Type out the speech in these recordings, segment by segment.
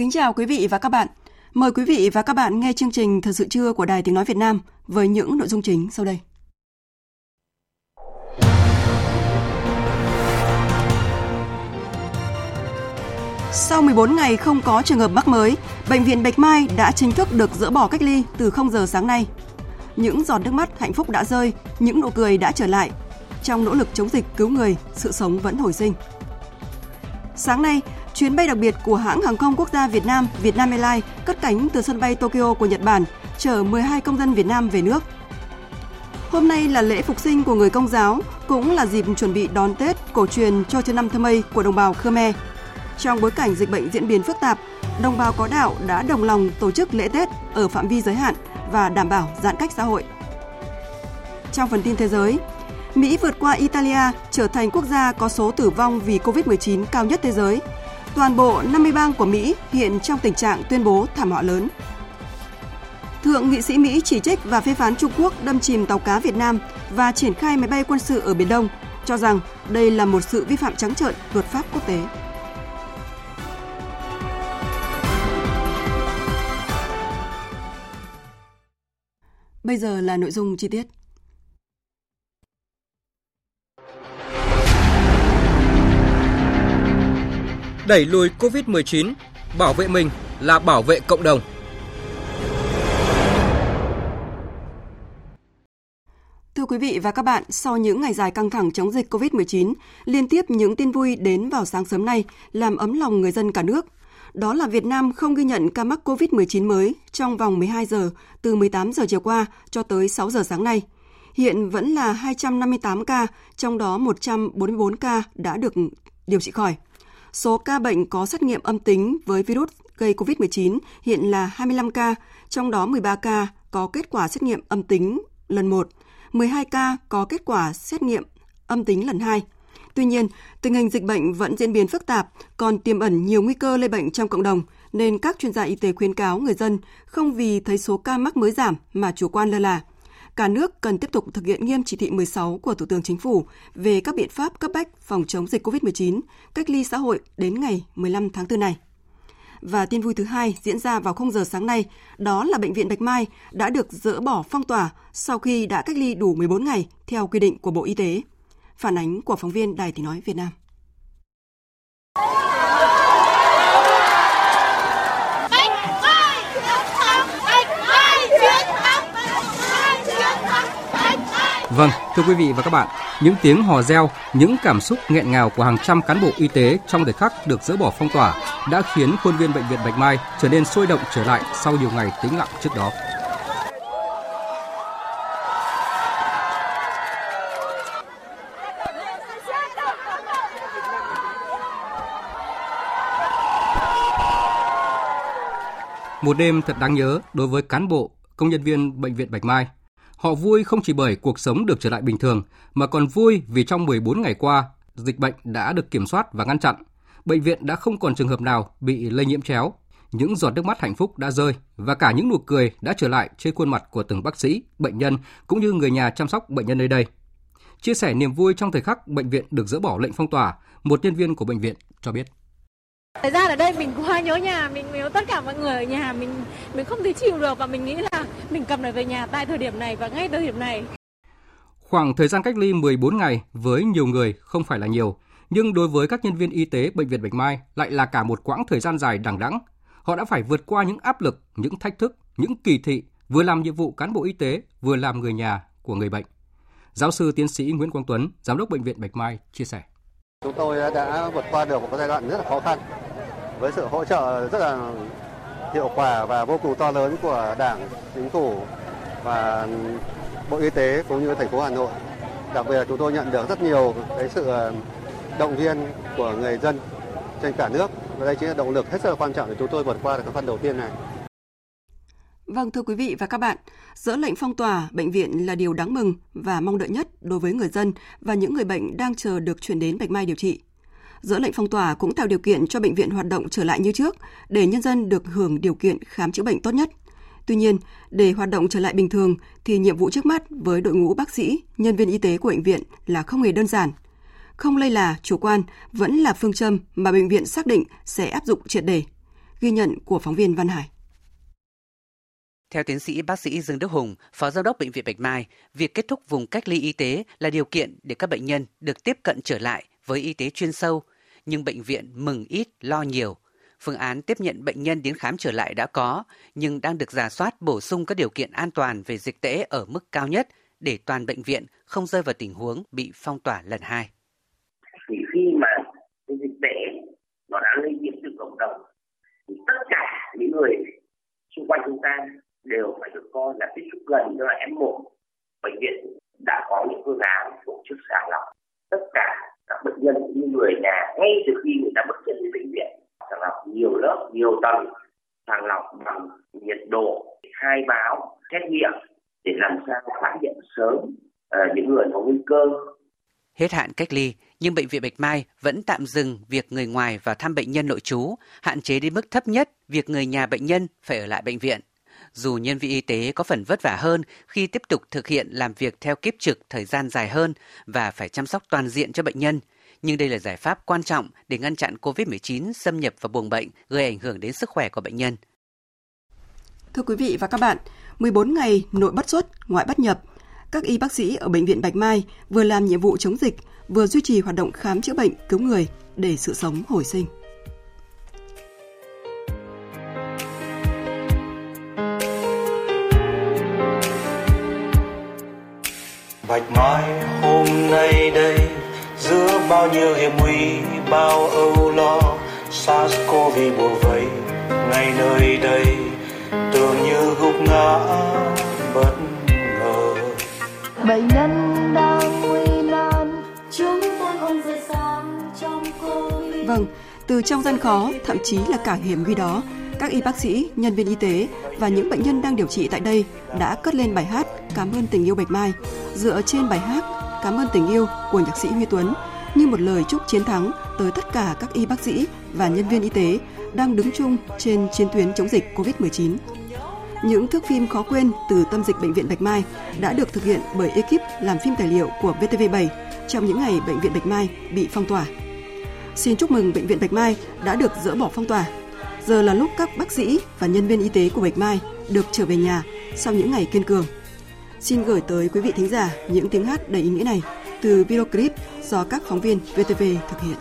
Kính chào quý vị và các bạn. Mời quý vị và các bạn nghe chương trình Thời sự trưa của Đài Tiếng Nói Việt Nam với những nội dung chính sau đây. Sau 14 ngày không có trường hợp mắc mới, Bệnh viện Bạch Mai đã chính thức được dỡ bỏ cách ly từ 0 giờ sáng nay. Những giọt nước mắt hạnh phúc đã rơi, những nụ cười đã trở lại. Trong nỗ lực chống dịch cứu người, sự sống vẫn hồi sinh. Sáng nay, chuyến bay đặc biệt của hãng hàng không quốc gia Việt Nam Vietnam Airlines cất cánh từ sân bay Tokyo của Nhật Bản, chở 12 công dân Việt Nam về nước. Hôm nay là lễ phục sinh của người công giáo, cũng là dịp chuẩn bị đón Tết cổ truyền cho chân năm Thơ Mây của đồng bào Khmer. Trong bối cảnh dịch bệnh diễn biến phức tạp, đồng bào có đạo đã đồng lòng tổ chức lễ Tết ở phạm vi giới hạn và đảm bảo giãn cách xã hội. Trong phần tin thế giới, Mỹ vượt qua Italia trở thành quốc gia có số tử vong vì COVID-19 cao nhất thế giới. Toàn bộ 50 bang của Mỹ hiện trong tình trạng tuyên bố thảm họa lớn. Thượng nghị sĩ Mỹ chỉ trích và phê phán Trung Quốc đâm chìm tàu cá Việt Nam và triển khai máy bay quân sự ở Biển Đông, cho rằng đây là một sự vi phạm trắng trợn luật pháp quốc tế. Bây giờ là nội dung chi tiết. Đẩy lùi COVID-19, bảo vệ mình là bảo vệ cộng đồng. Thưa quý vị và các bạn, sau những ngày dài căng thẳng chống dịch COVID-19, liên tiếp những tin vui đến vào sáng sớm nay làm ấm lòng người dân cả nước. Đó là Việt Nam không ghi nhận ca mắc COVID-19 mới trong vòng 12 giờ từ 18 giờ chiều qua cho tới 6 giờ sáng nay. Hiện vẫn là 258 ca, trong đó 144 ca đã được điều trị khỏi. Số ca bệnh có xét nghiệm âm tính với virus gây COVID-19 hiện là 25 ca, trong đó 13 ca có kết quả xét nghiệm âm tính lần 1, 12 ca có kết quả xét nghiệm âm tính lần 2. Tuy nhiên, tình hình dịch bệnh vẫn diễn biến phức tạp, còn tiềm ẩn nhiều nguy cơ lây bệnh trong cộng đồng, nên các chuyên gia y tế khuyến cáo người dân không vì thấy số ca mắc mới giảm mà chủ quan lơ là. Cả nước cần tiếp tục thực hiện nghiêm chỉ thị 16 của Thủ tướng Chính phủ về các biện pháp cấp bách phòng chống dịch COVID-19, cách ly xã hội đến ngày 15 tháng 4 này. Và tin vui thứ hai diễn ra vào 0 giờ sáng nay, đó là Bệnh viện Bạch Mai đã được dỡ bỏ phong tỏa sau khi đã cách ly đủ 14 ngày theo quy định của Bộ Y tế. Phản ánh của phóng viên Đài Tiếng Nói Việt Nam. Vâng, thưa quý vị và các bạn, những tiếng hò reo, những cảm xúc nghẹn ngào của hàng trăm cán bộ y tế trong thời khắc được dỡ bỏ phong tỏa đã khiến khuôn viên bệnh viện Bạch Mai trở nên sôi động trở lại sau nhiều ngày tĩnh lặng trước đó. Một đêm thật đáng nhớ đối với cán bộ, công nhân viên bệnh viện Bạch Mai. Họ vui không chỉ bởi cuộc sống được trở lại bình thường, mà còn vui vì trong 14 ngày qua, dịch bệnh đã được kiểm soát và ngăn chặn. Bệnh viện đã không còn trường hợp nào bị lây nhiễm chéo. Những giọt nước mắt hạnh phúc đã rơi và cả những nụ cười đã trở lại trên khuôn mặt của từng bác sĩ, bệnh nhân cũng như người nhà chăm sóc bệnh nhân nơi đây. Chia sẻ niềm vui trong thời khắc bệnh viện được dỡ bỏ lệnh phong tỏa, một nhân viên của bệnh viện cho biết. Thời gian ở đây mình quá nhớ nhà, mình nhớ tất cả mọi người ở nhà, mình mình không thể chịu được và mình nghĩ là mình cầm lại về nhà tại thời điểm này và ngay thời điểm này. Khoảng thời gian cách ly 14 ngày với nhiều người không phải là nhiều, nhưng đối với các nhân viên y tế bệnh viện Bạch Mai lại là cả một quãng thời gian dài đằng đẵng. Họ đã phải vượt qua những áp lực, những thách thức, những kỳ thị, vừa làm nhiệm vụ cán bộ y tế, vừa làm người nhà của người bệnh. Giáo sư tiến sĩ Nguyễn Quang Tuấn, giám đốc bệnh viện Bạch Mai chia sẻ. Chúng tôi đã vượt qua được một giai đoạn rất là khó khăn với sự hỗ trợ rất là hiệu quả và vô cùng to lớn của Đảng, Chính phủ và Bộ Y tế cũng như thành phố Hà Nội. Đặc biệt là chúng tôi nhận được rất nhiều cái sự ờ, động viên của người dân trên cả nước và đây chính là động lực hết sức là quan trọng để chúng tôi vượt qua được khó khăn đầu tiên này. Vâng thưa quý vị và các bạn, dỡ lệnh phong tỏa bệnh viện là điều đáng mừng và mong đợi nhất đối với người dân và những người bệnh đang chờ được chuyển đến Bạch Mai điều trị. Dỡ lệnh phong tỏa cũng tạo điều kiện cho bệnh viện hoạt động trở lại như trước để nhân dân được hưởng điều kiện khám chữa bệnh tốt nhất. Tuy nhiên, để hoạt động trở lại bình thường thì nhiệm vụ trước mắt với đội ngũ bác sĩ, nhân viên y tế của bệnh viện là không hề đơn giản. Không lây là chủ quan vẫn là phương châm mà bệnh viện xác định sẽ áp dụng triệt đề. Ghi nhận của phóng viên Văn Hải. Theo tiến sĩ bác sĩ Dương Đức Hùng, Phó Giám đốc Bệnh viện Bạch Mai, việc kết thúc vùng cách ly y tế là điều kiện để các bệnh nhân được tiếp cận trở lại với y tế chuyên sâu, nhưng bệnh viện mừng ít lo nhiều. Phương án tiếp nhận bệnh nhân đến khám trở lại đã có, nhưng đang được giả soát bổ sung các điều kiện an toàn về dịch tễ ở mức cao nhất để toàn bệnh viện không rơi vào tình huống bị phong tỏa lần hai. Thì khi mà dịch tễ nó đã lây nhiễm từ cộng đồng thì tất cả những người xung quanh chúng ta đều phải được coi là tiếp xúc gần cho là F1. Bệnh viện đã có những phương án tổ chức sàng lọc tất cả các bệnh nhân cũng như người nhà ngay từ khi người ta bước chân đến bệnh viện. Sàng lọc nhiều lớp nhiều tầng sàng lọc bằng nhiệt độ khai báo xét nghiệm để làm sao phát hiện sớm uh, những người có nguy cơ. Hết hạn cách ly, nhưng Bệnh viện Bạch Mai vẫn tạm dừng việc người ngoài vào thăm bệnh nhân nội trú, hạn chế đến mức thấp nhất việc người nhà bệnh nhân phải ở lại bệnh viện dù nhân viên y tế có phần vất vả hơn khi tiếp tục thực hiện làm việc theo kiếp trực thời gian dài hơn và phải chăm sóc toàn diện cho bệnh nhân, nhưng đây là giải pháp quan trọng để ngăn chặn COVID-19 xâm nhập vào buồng bệnh gây ảnh hưởng đến sức khỏe của bệnh nhân. Thưa quý vị và các bạn, 14 ngày nội bất xuất, ngoại bất nhập, các y bác sĩ ở bệnh viện Bạch Mai vừa làm nhiệm vụ chống dịch, vừa duy trì hoạt động khám chữa bệnh cứu người để sự sống hồi sinh. Bạch Mai hôm nay đây giữa bao nhiêu hiểm nguy bao âu lo SARS-CoV bùa vây ngay nơi đây tưởng như gục ngã bất ngờ. Bệnh nhân đang nguy nan chúng tôi không rời xa trong covid vâng từ trong gian khó thậm chí là cả hiểm nguy đó các y bác sĩ, nhân viên y tế và những bệnh nhân đang điều trị tại đây đã cất lên bài hát Cảm ơn tình yêu Bạch Mai dựa trên bài hát Cảm ơn tình yêu của nhạc sĩ Huy Tuấn như một lời chúc chiến thắng tới tất cả các y bác sĩ và nhân viên y tế đang đứng chung trên chiến tuyến chống dịch COVID-19. Những thước phim khó quên từ tâm dịch bệnh viện Bạch Mai đã được thực hiện bởi ekip làm phim tài liệu của VTV7 trong những ngày bệnh viện Bạch Mai bị phong tỏa. Xin chúc mừng bệnh viện Bạch Mai đã được dỡ bỏ phong tỏa Giờ là lúc các bác sĩ và nhân viên y tế của Bạch Mai được trở về nhà sau những ngày kiên cường. Xin gửi tới quý vị thính giả những tiếng hát đầy ý nghĩa này từ video clip do các phóng viên VTV thực hiện.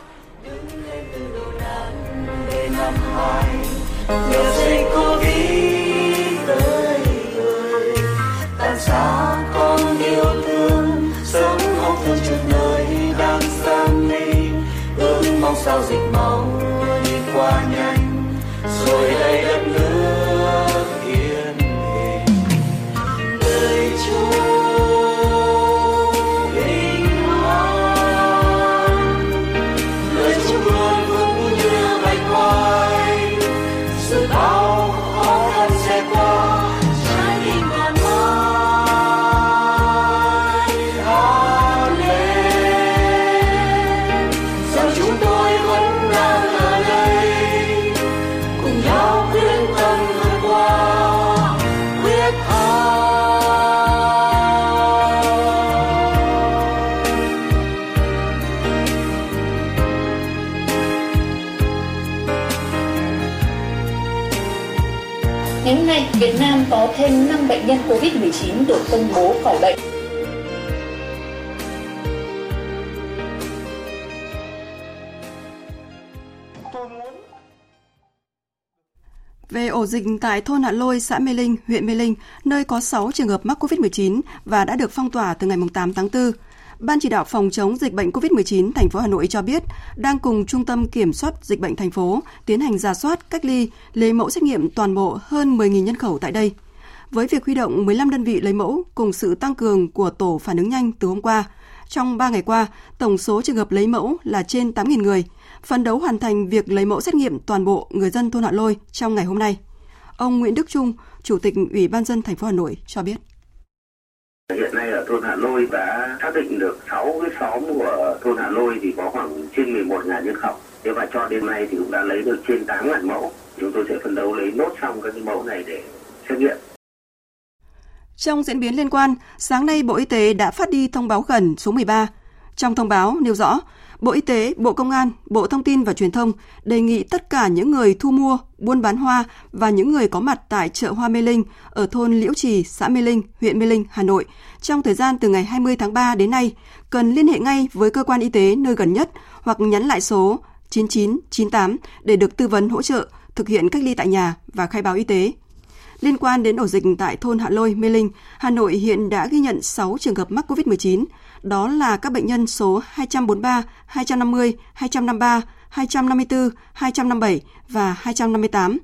Nhờ dịch tới người, tàn con yêu thương, sống không thương chừng nơi đang sang đi, ước mong sao dịch COVID-19 được công bố khỏi bệnh. Về ổ dịch tại thôn Hạ Lôi, xã Mê Linh, huyện Mê Linh, nơi có 6 trường hợp mắc COVID-19 và đã được phong tỏa từ ngày 8 tháng 4, Ban chỉ đạo phòng chống dịch bệnh COVID-19 thành phố Hà Nội cho biết đang cùng Trung tâm Kiểm soát dịch bệnh thành phố tiến hành giả soát, cách ly, lấy mẫu xét nghiệm toàn bộ hơn 10.000 nhân khẩu tại đây. Với việc huy động 15 đơn vị lấy mẫu cùng sự tăng cường của tổ phản ứng nhanh từ hôm qua, trong 3 ngày qua, tổng số trường hợp lấy mẫu là trên 8.000 người, phấn đấu hoàn thành việc lấy mẫu xét nghiệm toàn bộ người dân thôn Hạ Lôi trong ngày hôm nay. Ông Nguyễn Đức Trung, Chủ tịch Ủy ban dân thành phố Hà Nội cho biết. Hiện nay ở thôn Hạ Lôi đã xác định được 6 cái xóm của thôn Hạ Lôi thì có khoảng trên 11 ngàn nhân khẩu. Thế và cho đến nay thì cũng đã lấy được trên 8 ngàn mẫu. Chúng tôi sẽ phấn đấu lấy nốt xong các cái mẫu này để xét nghiệm. Trong diễn biến liên quan, sáng nay Bộ Y tế đã phát đi thông báo khẩn số 13. Trong thông báo nêu rõ, Bộ Y tế, Bộ Công an, Bộ Thông tin và Truyền thông đề nghị tất cả những người thu mua, buôn bán hoa và những người có mặt tại chợ Hoa Mê Linh ở thôn Liễu Trì, xã Mê Linh, huyện Mê Linh, Hà Nội trong thời gian từ ngày 20 tháng 3 đến nay cần liên hệ ngay với cơ quan y tế nơi gần nhất hoặc nhắn lại số 9998 để được tư vấn hỗ trợ thực hiện cách ly tại nhà và khai báo y tế. Liên quan đến ổ dịch tại thôn Hạ Lôi, Mê Linh, Hà Nội hiện đã ghi nhận 6 trường hợp mắc COVID-19, đó là các bệnh nhân số 243, 250, 253, 254, 257 và 258.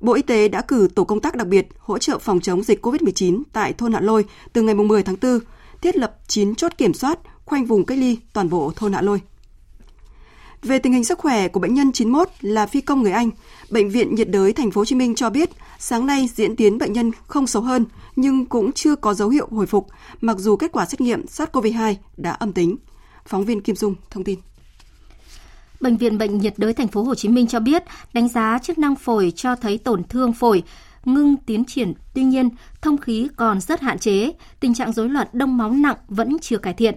Bộ Y tế đã cử tổ công tác đặc biệt hỗ trợ phòng chống dịch COVID-19 tại thôn Hạ Lôi từ ngày 10 tháng 4, thiết lập 9 chốt kiểm soát, khoanh vùng cách ly toàn bộ thôn Hạ Lôi. Về tình hình sức khỏe của bệnh nhân 91 là phi công người Anh, Bệnh viện nhiệt đới Thành phố Hồ Chí Minh cho biết, sáng nay diễn tiến bệnh nhân không xấu hơn nhưng cũng chưa có dấu hiệu hồi phục, mặc dù kết quả xét nghiệm SARS-CoV-2 đã âm tính. Phóng viên Kim Dung thông tin. Bệnh viện Bệnh nhiệt đới Thành phố Hồ Chí Minh cho biết, đánh giá chức năng phổi cho thấy tổn thương phổi ngưng tiến triển. Tuy nhiên, thông khí còn rất hạn chế, tình trạng rối loạn đông máu nặng vẫn chưa cải thiện.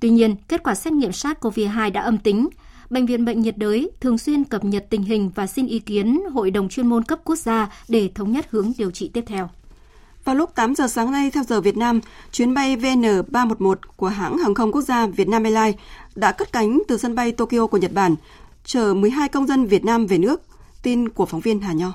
Tuy nhiên, kết quả xét nghiệm SARS-CoV-2 đã âm tính. Bệnh viện Bệnh nhiệt đới thường xuyên cập nhật tình hình và xin ý kiến Hội đồng chuyên môn cấp quốc gia để thống nhất hướng điều trị tiếp theo. Vào lúc 8 giờ sáng nay theo giờ Việt Nam, chuyến bay VN311 của hãng hàng không quốc gia Vietnam Airlines đã cất cánh từ sân bay Tokyo của Nhật Bản, chở 12 công dân Việt Nam về nước. Tin của phóng viên Hà Nho.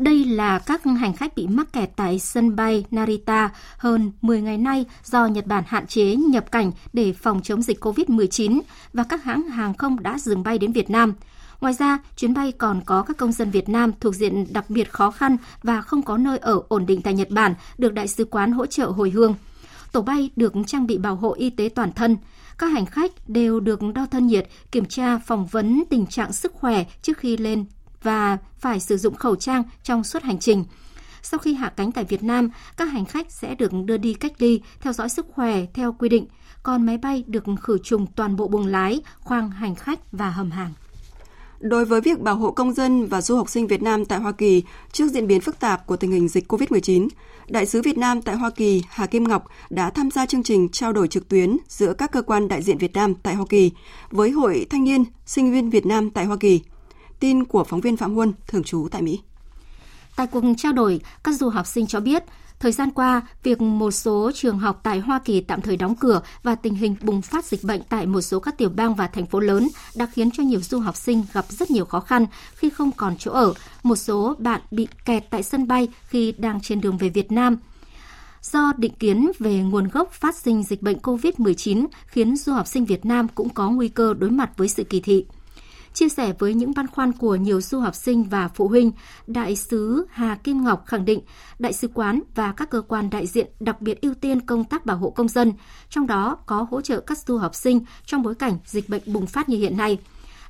Đây là các hành khách bị mắc kẹt tại sân bay Narita hơn 10 ngày nay do Nhật Bản hạn chế nhập cảnh để phòng chống dịch COVID-19 và các hãng hàng không đã dừng bay đến Việt Nam. Ngoài ra, chuyến bay còn có các công dân Việt Nam thuộc diện đặc biệt khó khăn và không có nơi ở ổn định tại Nhật Bản được Đại sứ quán hỗ trợ hồi hương. Tổ bay được trang bị bảo hộ y tế toàn thân. Các hành khách đều được đo thân nhiệt, kiểm tra phỏng vấn tình trạng sức khỏe trước khi lên và phải sử dụng khẩu trang trong suốt hành trình. Sau khi hạ cánh tại Việt Nam, các hành khách sẽ được đưa đi cách ly, theo dõi sức khỏe theo quy định, còn máy bay được khử trùng toàn bộ buồng lái, khoang hành khách và hầm hàng. Đối với việc bảo hộ công dân và du học sinh Việt Nam tại Hoa Kỳ trước diễn biến phức tạp của tình hình dịch COVID-19, Đại sứ Việt Nam tại Hoa Kỳ Hà Kim Ngọc đã tham gia chương trình trao đổi trực tuyến giữa các cơ quan đại diện Việt Nam tại Hoa Kỳ với Hội Thanh niên Sinh viên Việt Nam tại Hoa Kỳ. Tin của phóng viên Phạm Huân, thường trú tại Mỹ. Tại cuộc trao đổi, các du học sinh cho biết, thời gian qua, việc một số trường học tại Hoa Kỳ tạm thời đóng cửa và tình hình bùng phát dịch bệnh tại một số các tiểu bang và thành phố lớn đã khiến cho nhiều du học sinh gặp rất nhiều khó khăn khi không còn chỗ ở. Một số bạn bị kẹt tại sân bay khi đang trên đường về Việt Nam do định kiến về nguồn gốc phát sinh dịch bệnh COVID-19 khiến du học sinh Việt Nam cũng có nguy cơ đối mặt với sự kỳ thị. Chia sẻ với những băn khoăn của nhiều du học sinh và phụ huynh, Đại sứ Hà Kim Ngọc khẳng định Đại sứ quán và các cơ quan đại diện đặc biệt ưu tiên công tác bảo hộ công dân, trong đó có hỗ trợ các du học sinh trong bối cảnh dịch bệnh bùng phát như hiện nay.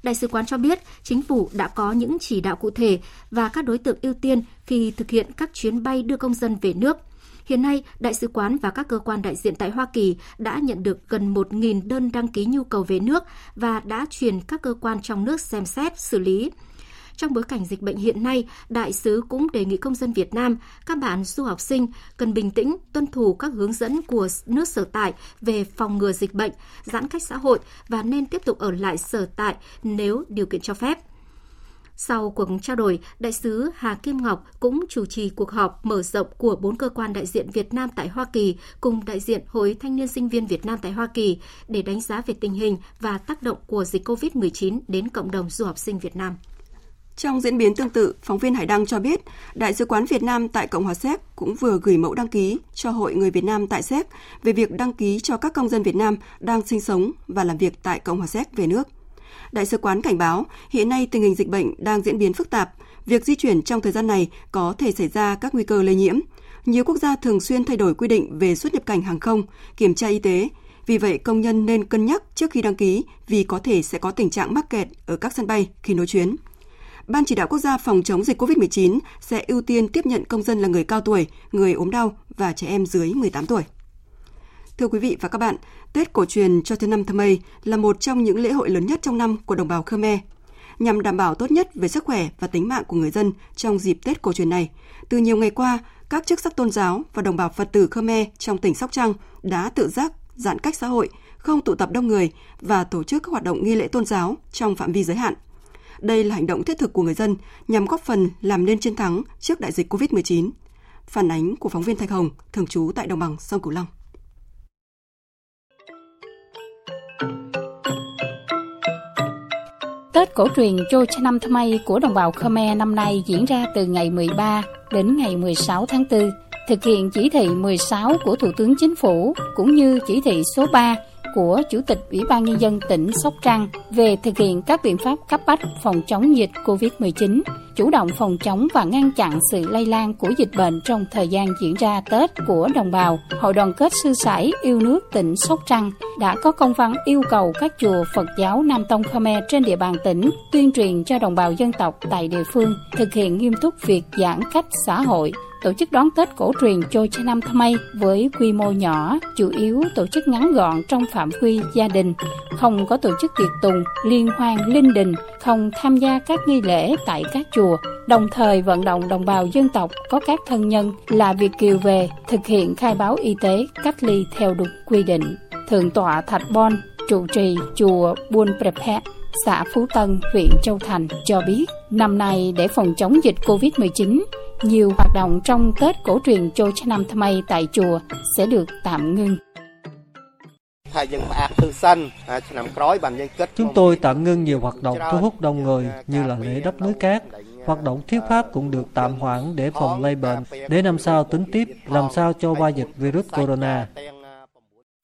Đại sứ quán cho biết chính phủ đã có những chỉ đạo cụ thể và các đối tượng ưu tiên khi thực hiện các chuyến bay đưa công dân về nước – Hiện nay, Đại sứ quán và các cơ quan đại diện tại Hoa Kỳ đã nhận được gần 1.000 đơn đăng ký nhu cầu về nước và đã truyền các cơ quan trong nước xem xét, xử lý. Trong bối cảnh dịch bệnh hiện nay, đại sứ cũng đề nghị công dân Việt Nam, các bạn du học sinh cần bình tĩnh, tuân thủ các hướng dẫn của nước sở tại về phòng ngừa dịch bệnh, giãn cách xã hội và nên tiếp tục ở lại sở tại nếu điều kiện cho phép. Sau cuộc trao đổi, đại sứ Hà Kim Ngọc cũng chủ trì cuộc họp mở rộng của bốn cơ quan đại diện Việt Nam tại Hoa Kỳ cùng đại diện Hội Thanh niên Sinh viên Việt Nam tại Hoa Kỳ để đánh giá về tình hình và tác động của dịch COVID-19 đến cộng đồng du học sinh Việt Nam. Trong diễn biến tương tự, phóng viên Hải Đăng cho biết, Đại sứ quán Việt Nam tại Cộng hòa Séc cũng vừa gửi mẫu đăng ký cho Hội người Việt Nam tại Séc về việc đăng ký cho các công dân Việt Nam đang sinh sống và làm việc tại Cộng hòa Séc về nước. Đại sứ quán cảnh báo, hiện nay tình hình dịch bệnh đang diễn biến phức tạp, việc di chuyển trong thời gian này có thể xảy ra các nguy cơ lây nhiễm. Nhiều quốc gia thường xuyên thay đổi quy định về xuất nhập cảnh hàng không, kiểm tra y tế, vì vậy, công nhân nên cân nhắc trước khi đăng ký vì có thể sẽ có tình trạng mắc kẹt ở các sân bay khi nối chuyến. Ban chỉ đạo quốc gia phòng chống dịch COVID-19 sẽ ưu tiên tiếp nhận công dân là người cao tuổi, người ốm đau và trẻ em dưới 18 tuổi. Thưa quý vị và các bạn, Tết cổ truyền cho thứ năm thơ mây là một trong những lễ hội lớn nhất trong năm của đồng bào Khmer. Nhằm đảm bảo tốt nhất về sức khỏe và tính mạng của người dân trong dịp Tết cổ truyền này, từ nhiều ngày qua, các chức sắc tôn giáo và đồng bào Phật tử Khmer trong tỉnh Sóc Trăng đã tự giác giãn cách xã hội, không tụ tập đông người và tổ chức các hoạt động nghi lễ tôn giáo trong phạm vi giới hạn. Đây là hành động thiết thực của người dân nhằm góp phần làm nên chiến thắng trước đại dịch COVID-19. Phản ánh của phóng viên Thạch Hồng, thường trú tại đồng bằng sông Cửu Long. Tết cổ truyền Chô Cha Năm Thmây của đồng bào Khmer năm nay diễn ra từ ngày 13 đến ngày 16 tháng 4 thực hiện chỉ thị 16 của Thủ tướng Chính phủ cũng như chỉ thị số 3 của Chủ tịch Ủy ban Nhân dân tỉnh Sóc Trăng về thực hiện các biện pháp cấp bách phòng chống dịch COVID-19, chủ động phòng chống và ngăn chặn sự lây lan của dịch bệnh trong thời gian diễn ra Tết của đồng bào. Hội đoàn kết sư sãi yêu nước tỉnh Sóc Trăng đã có công văn yêu cầu các chùa Phật giáo Nam Tông Khmer trên địa bàn tỉnh tuyên truyền cho đồng bào dân tộc tại địa phương thực hiện nghiêm túc việc giãn cách xã hội, tổ chức đón Tết cổ truyền Chô Chai Năm Thmây với quy mô nhỏ, chủ yếu tổ chức ngắn gọn trong phạm vi gia đình, không có tổ chức tiệc tùng, liên hoan, linh đình, không tham gia các nghi lễ tại các chùa, đồng thời vận động đồng bào dân tộc có các thân nhân là Việt Kiều về thực hiện khai báo y tế, cách ly theo đúng quy định. Thượng tọa Thạch Bon, trụ trì chùa Buôn Prepet, xã Phú Tân, huyện Châu Thành cho biết, năm nay để phòng chống dịch COVID-19, nhiều hoạt động trong Tết cổ truyền Chô Cha Năm Thmây tại chùa sẽ được tạm ngưng. Chúng tôi tạm ngưng nhiều hoạt động thu hút đông người như là lễ đắp núi cát. Hoạt động thuyết pháp cũng được tạm hoãn để phòng lây bệnh, để năm sau tính tiếp làm sao cho qua dịch virus corona.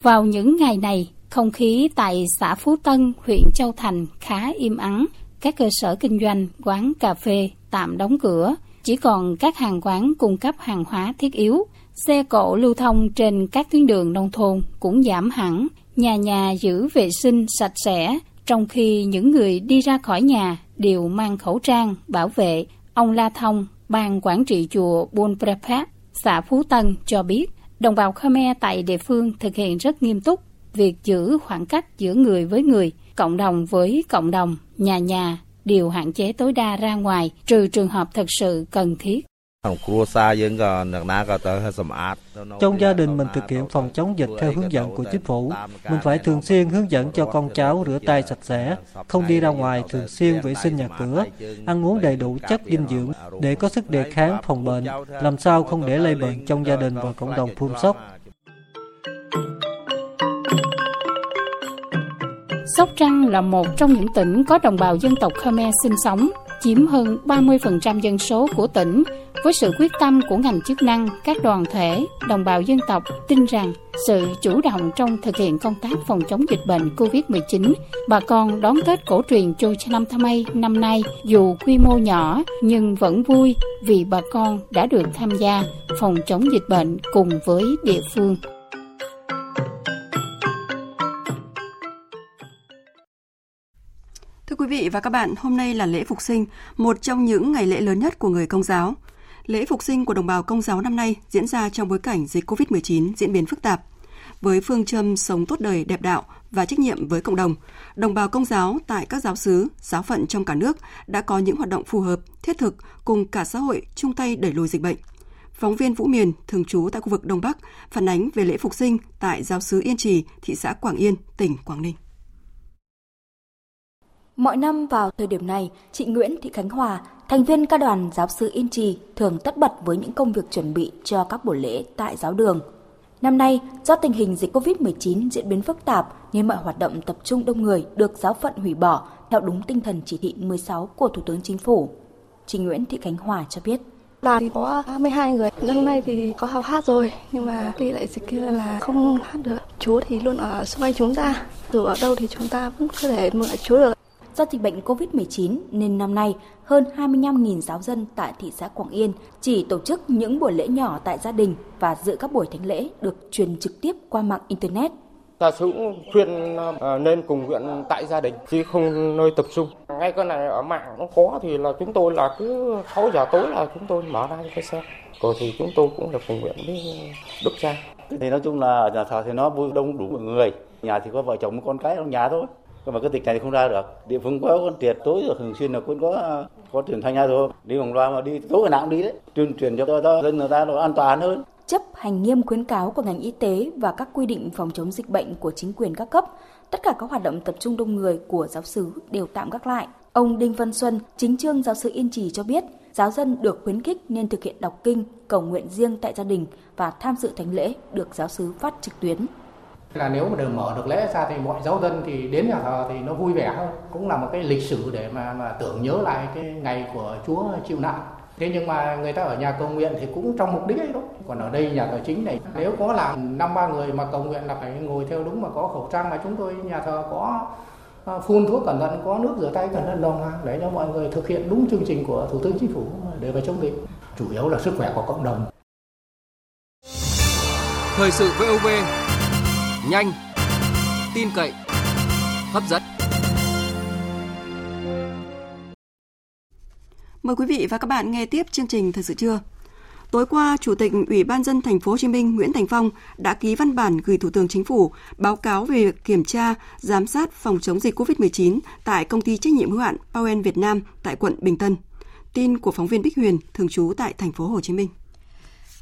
Vào những ngày này, không khí tại xã Phú Tân, huyện Châu Thành khá im ắng. Các cơ sở kinh doanh, quán cà phê tạm đóng cửa, chỉ còn các hàng quán cung cấp hàng hóa thiết yếu. Xe cộ lưu thông trên các tuyến đường nông thôn cũng giảm hẳn, nhà nhà giữ vệ sinh sạch sẽ, trong khi những người đi ra khỏi nhà đều mang khẩu trang, bảo vệ. Ông La Thông, ban quản trị chùa Buôn Prepat, xã Phú Tân cho biết, đồng bào Khmer tại địa phương thực hiện rất nghiêm túc việc giữ khoảng cách giữa người với người, cộng đồng với cộng đồng, nhà nhà đều hạn chế tối đa ra ngoài trừ trường hợp thật sự cần thiết. Trong gia đình mình thực hiện phòng chống dịch theo hướng dẫn của chính phủ. Mình phải thường xuyên hướng dẫn cho con cháu rửa tay sạch sẽ, không đi ra ngoài thường xuyên vệ sinh nhà cửa, ăn uống đầy đủ chất dinh dưỡng để có sức đề kháng phòng bệnh, làm sao không để lây bệnh trong gia đình và cộng đồng phun sóc. Sóc Trăng là một trong những tỉnh có đồng bào dân tộc Khmer sinh sống, chiếm hơn 30% dân số của tỉnh. Với sự quyết tâm của ngành chức năng, các đoàn thể, đồng bào dân tộc tin rằng sự chủ động trong thực hiện công tác phòng chống dịch bệnh COVID-19, bà con đón Tết cổ truyền Chô Cha Năm Thmây năm nay dù quy mô nhỏ nhưng vẫn vui vì bà con đã được tham gia phòng chống dịch bệnh cùng với địa phương. Quý vị và các bạn, hôm nay là lễ Phục sinh, một trong những ngày lễ lớn nhất của người Công giáo. Lễ Phục sinh của đồng bào Công giáo năm nay diễn ra trong bối cảnh dịch COVID-19 diễn biến phức tạp. Với phương châm sống tốt đời, đẹp đạo và trách nhiệm với cộng đồng, đồng bào Công giáo tại các giáo xứ, giáo phận trong cả nước đã có những hoạt động phù hợp, thiết thực cùng cả xã hội chung tay đẩy lùi dịch bệnh. Phóng viên Vũ Miền, thường trú tại khu vực Đông Bắc, phản ánh về lễ Phục sinh tại giáo xứ Yên Trì, thị xã Quảng Yên, tỉnh Quảng Ninh. Mọi năm vào thời điểm này, chị Nguyễn Thị Khánh Hòa, thành viên ca đoàn giáo sư Yên Trì thường tất bật với những công việc chuẩn bị cho các buổi lễ tại giáo đường. Năm nay, do tình hình dịch COVID-19 diễn biến phức tạp nên mọi hoạt động tập trung đông người được giáo phận hủy bỏ theo đúng tinh thần chỉ thị 16 của Thủ tướng Chính phủ. chị Nguyễn Thị Khánh Hòa cho biết. Đoàn thì có 32 người, năm nay thì có học hát rồi, nhưng mà tuy lại dịch kia là không hát được. Chúa thì luôn ở xung quanh chúng ta, dù ở đâu thì chúng ta vẫn có thể mượn Chúa được. Do dịch bệnh COVID-19 nên năm nay hơn 25.000 giáo dân tại thị xã Quảng Yên chỉ tổ chức những buổi lễ nhỏ tại gia đình và dự các buổi thánh lễ được truyền trực tiếp qua mạng Internet. Ta cũng khuyên ờ, nên cùng nguyện tại gia đình chứ không nơi tập trung. Ngay cái này ở mạng nó có thì là chúng tôi là cứ 6 giờ tối là chúng tôi mở ra cái xem. Rồi thì chúng tôi cũng được cùng nguyện với Đức Cha. Thì nói chung là nhà thờ thì nó vui đông đủ mọi người. Nhà thì có vợ chồng con cái trong nhà thôi mà cái tịch này không ra được. Địa phương có con tiệt, tối rồi thường xuyên là cũng có có truyền thanh ra thôi. Đi vòng loa mà đi, tối ngày nào cũng đi đấy. Tuyên truyền cho cho dân người ta nó an toàn hơn. Chấp hành nghiêm khuyến cáo của ngành y tế và các quy định phòng chống dịch bệnh của chính quyền các cấp, tất cả các hoạt động tập trung đông người của giáo sứ đều tạm gác lại. Ông Đinh Văn Xuân, chính trương giáo sứ Yên Trì cho biết, giáo dân được khuyến khích nên thực hiện đọc kinh, cầu nguyện riêng tại gia đình và tham dự thánh lễ được giáo sứ phát trực tuyến là nếu mà được mở được lễ ra thì mọi giáo dân thì đến nhà thờ thì nó vui vẻ hơn. Cũng là một cái lịch sử để mà mà tưởng nhớ lại cái ngày của Chúa chịu nạn. Thế nhưng mà người ta ở nhà cầu nguyện thì cũng trong mục đích ấy thôi còn ở đây nhà thờ chính này, nếu có làm năm ba người mà cầu nguyện là phải ngồi theo đúng mà có khẩu trang mà chúng tôi nhà thờ có ờ, phun thuốc cẩn thận, có nước rửa tay cẩn thận đồng hàng để cho mọi người thực hiện đúng chương trình của thủ tướng chính phủ để về chống dịch. Chủ yếu là sức khỏe của cộng đồng. Thời sự VOV nhanh, tin cậy, hấp dẫn. Mời quý vị và các bạn nghe tiếp chương trình Thời sự trưa. Tối qua, Chủ tịch Ủy ban dân thành phố Hồ Chí Minh Nguyễn Thành Phong đã ký văn bản gửi Thủ tướng Chính phủ báo cáo về việc kiểm tra, giám sát phòng chống dịch COVID-19 tại công ty trách nhiệm hữu hạn Powen Việt Nam tại quận Bình Tân. Tin của phóng viên Bích Huyền thường trú tại thành phố Hồ Chí Minh.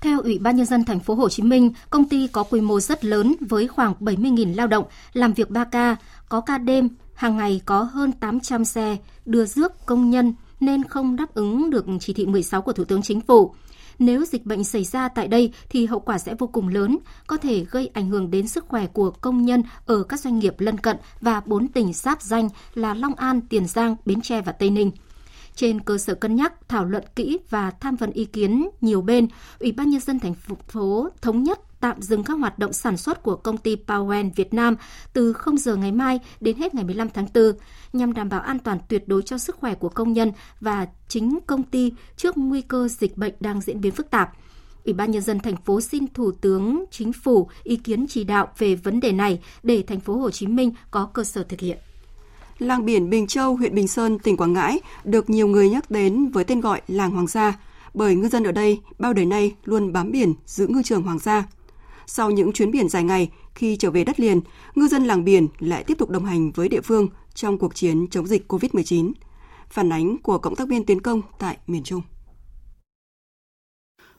Theo Ủy ban nhân dân thành phố Hồ Chí Minh, công ty có quy mô rất lớn với khoảng 70.000 lao động, làm việc 3 ca, có ca đêm, hàng ngày có hơn 800 xe đưa rước công nhân nên không đáp ứng được chỉ thị 16 của Thủ tướng Chính phủ. Nếu dịch bệnh xảy ra tại đây thì hậu quả sẽ vô cùng lớn, có thể gây ảnh hưởng đến sức khỏe của công nhân ở các doanh nghiệp lân cận và bốn tỉnh giáp danh là Long An, Tiền Giang, Bến Tre và Tây Ninh. Trên cơ sở cân nhắc, thảo luận kỹ và tham vấn ý kiến nhiều bên, Ủy ban nhân dân thành phố thống nhất tạm dừng các hoạt động sản xuất của công ty Powen Việt Nam từ 0 giờ ngày mai đến hết ngày 15 tháng 4 nhằm đảm bảo an toàn tuyệt đối cho sức khỏe của công nhân và chính công ty trước nguy cơ dịch bệnh đang diễn biến phức tạp. Ủy ban nhân dân thành phố xin Thủ tướng Chính phủ ý kiến chỉ đạo về vấn đề này để thành phố Hồ Chí Minh có cơ sở thực hiện làng biển Bình Châu, huyện Bình Sơn, tỉnh Quảng Ngãi được nhiều người nhắc đến với tên gọi làng Hoàng Gia, bởi ngư dân ở đây bao đời nay luôn bám biển giữ ngư trường Hoàng Gia. Sau những chuyến biển dài ngày, khi trở về đất liền, ngư dân làng biển lại tiếp tục đồng hành với địa phương trong cuộc chiến chống dịch COVID-19. Phản ánh của cộng tác viên tiến công tại miền Trung.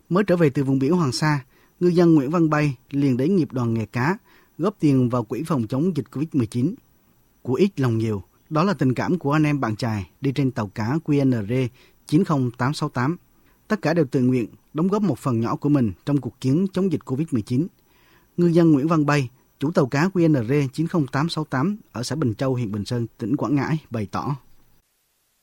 Mới trở về từ vùng biển Hoàng Sa, ngư dân Nguyễn Văn Bay liền đến nghiệp đoàn nghề cá, góp tiền vào quỹ phòng chống dịch COVID-19 của ít lòng nhiều. Đó là tình cảm của anh em bạn trai đi trên tàu cá QNR 90868. Tất cả đều tự nguyện đóng góp một phần nhỏ của mình trong cuộc chiến chống dịch COVID-19. Ngư dân Nguyễn Văn Bay, chủ tàu cá QNR 90868 ở xã Bình Châu, huyện Bình Sơn, tỉnh Quảng Ngãi bày tỏ.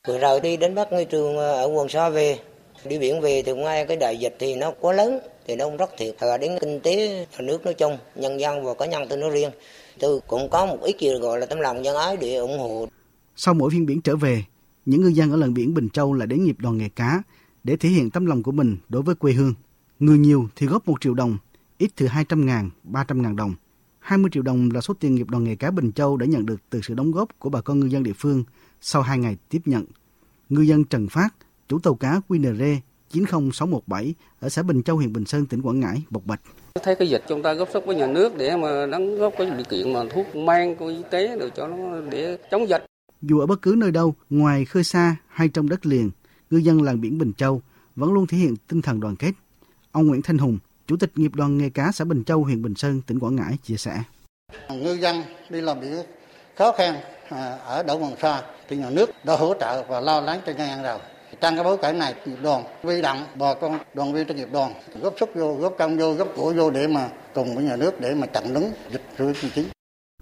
Vừa rồi đi đến Bắc ngư trường ờ, ở quần Sa về, đi biển về thì ngay cái đại dịch thì nó quá lớn, thì nó cũng rất thiệt. Và đến kinh tế nước nói chung, nhân dân và cá nhân tôi nói riêng tôi cũng có một ít gì gọi là tấm lòng nhân ái để ủng hộ. Sau mỗi phiên biển trở về, những ngư dân ở lần biển Bình Châu lại đến nghiệp đoàn nghề cá để thể hiện tấm lòng của mình đối với quê hương. Người nhiều thì góp 1 triệu đồng, ít từ 200 ngàn, 300 ngàn đồng. 20 triệu đồng là số tiền nghiệp đoàn nghề cá Bình Châu đã nhận được từ sự đóng góp của bà con ngư dân địa phương sau 2 ngày tiếp nhận. Ngư dân Trần Phát, chủ tàu cá QNR 90617 ở xã Bình Châu, huyện Bình Sơn, tỉnh Quảng Ngãi, bộc bạch. Thấy cái dịch chúng ta góp sức với nhà nước để mà đóng góp cái điều kiện mà thuốc men của y tế được cho nó để chống dịch. Dù ở bất cứ nơi đâu, ngoài khơi xa hay trong đất liền, ngư dân làng biển Bình Châu vẫn luôn thể hiện tinh thần đoàn kết. Ông Nguyễn Thanh Hùng, Chủ tịch nghiệp đoàn nghề cá xã Bình Châu, huyện Bình Sơn, tỉnh Quảng Ngãi chia sẻ. Ngư dân đi làm biển khó khăn à, ở đảo Hoàng Sa thì nhà nước đã hỗ trợ và lo lắng cho nhân dân rồi trong cái bối cảnh này nghiệp đoàn huy động bà con đoàn viên trong nghiệp đoàn góp sức vô góp công vô góp của vô để mà cùng với nhà nước để mà chặn đứng dịch covid-19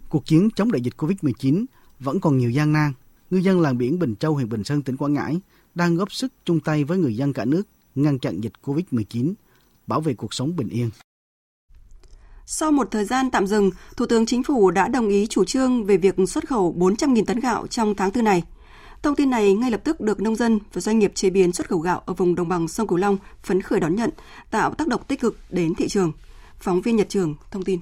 cuộc chiến chống đại dịch covid-19 vẫn còn nhiều gian nan ngư dân làng biển Bình Châu huyện Bình Sơn tỉnh Quảng Ngãi đang góp sức chung tay với người dân cả nước ngăn chặn dịch COVID-19, bảo vệ cuộc sống bình yên. Sau một thời gian tạm dừng, Thủ tướng Chính phủ đã đồng ý chủ trương về việc xuất khẩu 400.000 tấn gạo trong tháng tư này. Thông tin này ngay lập tức được nông dân và doanh nghiệp chế biến xuất khẩu gạo ở vùng đồng bằng sông Cửu Long phấn khởi đón nhận, tạo tác động tích cực đến thị trường. Phóng viên Nhật Trường thông tin.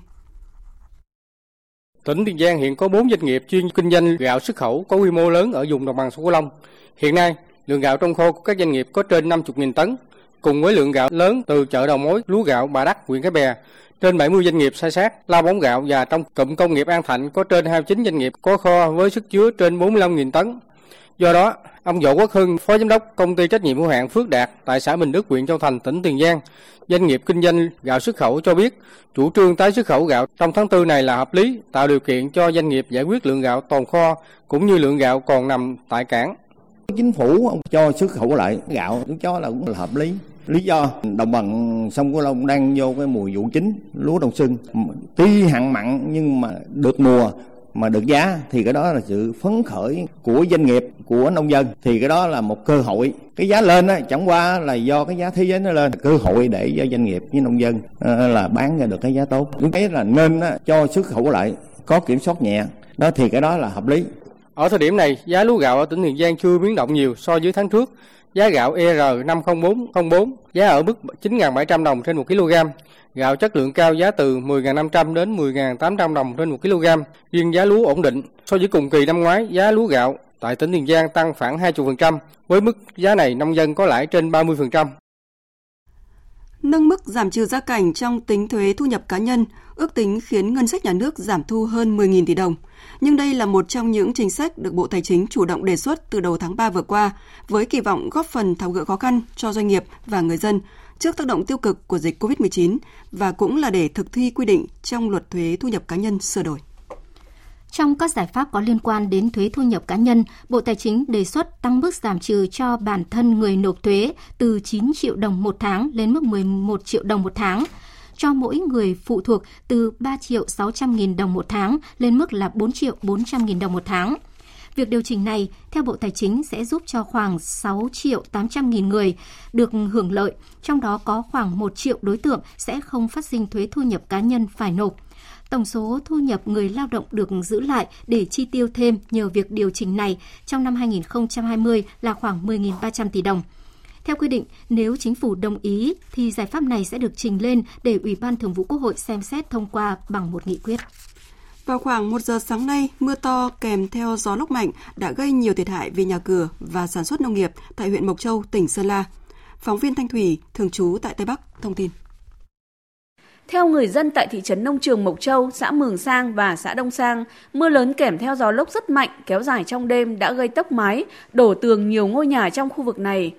Tỉnh Tiền Giang hiện có 4 doanh nghiệp chuyên kinh doanh gạo xuất khẩu có quy mô lớn ở vùng đồng bằng sông Cửu Long. Hiện nay, lượng gạo trong kho của các doanh nghiệp có trên 50.000 tấn, cùng với lượng gạo lớn từ chợ đầu mối lúa gạo Bà Đắc, huyện Cái Bè, trên 70 doanh nghiệp sai sát, lao bóng gạo và trong cụm công nghiệp An Thạnh có trên 29 doanh nghiệp có kho với sức chứa trên 45.000 tấn. Do đó, ông Võ Quốc Hưng, Phó Giám đốc Công ty trách nhiệm hữu hạn Phước Đạt tại xã Bình Đức, huyện Châu Thành, tỉnh Tiền Giang, doanh nghiệp kinh doanh gạo xuất khẩu cho biết, chủ trương tái xuất khẩu gạo trong tháng 4 này là hợp lý, tạo điều kiện cho doanh nghiệp giải quyết lượng gạo tồn kho cũng như lượng gạo còn nằm tại cảng. Chính phủ ông cho xuất khẩu lại gạo cũng cho là cũng là hợp lý. Lý do đồng bằng sông Cửu Long đang vô cái mùa vụ chính lúa đông xuân. Tuy hạn mặn nhưng mà được mùa mà được giá thì cái đó là sự phấn khởi của doanh nghiệp của nông dân. Thì cái đó là một cơ hội. Cái giá lên á chẳng qua là do cái giá thế giới nó lên. Cơ hội để cho doanh nghiệp với nông dân ờ, là bán ra được cái giá tốt. Chúng thấy là nên á, cho xuất khẩu lại có kiểm soát nhẹ. Đó thì cái đó là hợp lý. Ở thời điểm này, giá lúa gạo ở tỉnh Tiền Giang chưa biến động nhiều so với tháng trước. Giá gạo ER50404 giá ở mức 9.700 đồng trên 1 kg. Gạo chất lượng cao giá từ 10.500 đến 10.800 đồng trên 1 kg. Riêng giá lúa ổn định. So với cùng kỳ năm ngoái, giá lúa gạo tại tỉnh Tiền Giang tăng khoảng 20%. Với mức giá này, nông dân có lãi trên 30%. Nâng mức giảm trừ gia cảnh trong tính thuế thu nhập cá nhân, ước tính khiến ngân sách nhà nước giảm thu hơn 10.000 tỷ đồng. Nhưng đây là một trong những chính sách được Bộ Tài chính chủ động đề xuất từ đầu tháng 3 vừa qua, với kỳ vọng góp phần tháo gỡ khó khăn cho doanh nghiệp và người dân trước tác động tiêu cực của dịch COVID-19 và cũng là để thực thi quy định trong luật thuế thu nhập cá nhân sửa đổi. Trong các giải pháp có liên quan đến thuế thu nhập cá nhân, Bộ Tài chính đề xuất tăng mức giảm trừ cho bản thân người nộp thuế từ 9 triệu đồng một tháng lên mức 11 triệu đồng một tháng cho mỗi người phụ thuộc từ 3 triệu 600 nghìn đồng một tháng lên mức là 4 triệu 400 nghìn đồng một tháng. Việc điều chỉnh này, theo Bộ Tài chính, sẽ giúp cho khoảng 6 triệu 800 nghìn người được hưởng lợi, trong đó có khoảng 1 triệu đối tượng sẽ không phát sinh thuế thu nhập cá nhân phải nộp. Tổng số thu nhập người lao động được giữ lại để chi tiêu thêm nhờ việc điều chỉnh này trong năm 2020 là khoảng 10.300 tỷ đồng. Theo quy định, nếu chính phủ đồng ý thì giải pháp này sẽ được trình lên để Ủy ban Thường vụ Quốc hội xem xét thông qua bằng một nghị quyết. Vào khoảng 1 giờ sáng nay, mưa to kèm theo gió lốc mạnh đã gây nhiều thiệt hại về nhà cửa và sản xuất nông nghiệp tại huyện Mộc Châu, tỉnh Sơn La. Phóng viên Thanh Thủy, thường trú tại Tây Bắc, thông tin. Theo người dân tại thị trấn Nông Trường Mộc Châu, xã Mường Sang và xã Đông Sang, mưa lớn kèm theo gió lốc rất mạnh kéo dài trong đêm đã gây tốc mái, đổ tường nhiều ngôi nhà trong khu vực này.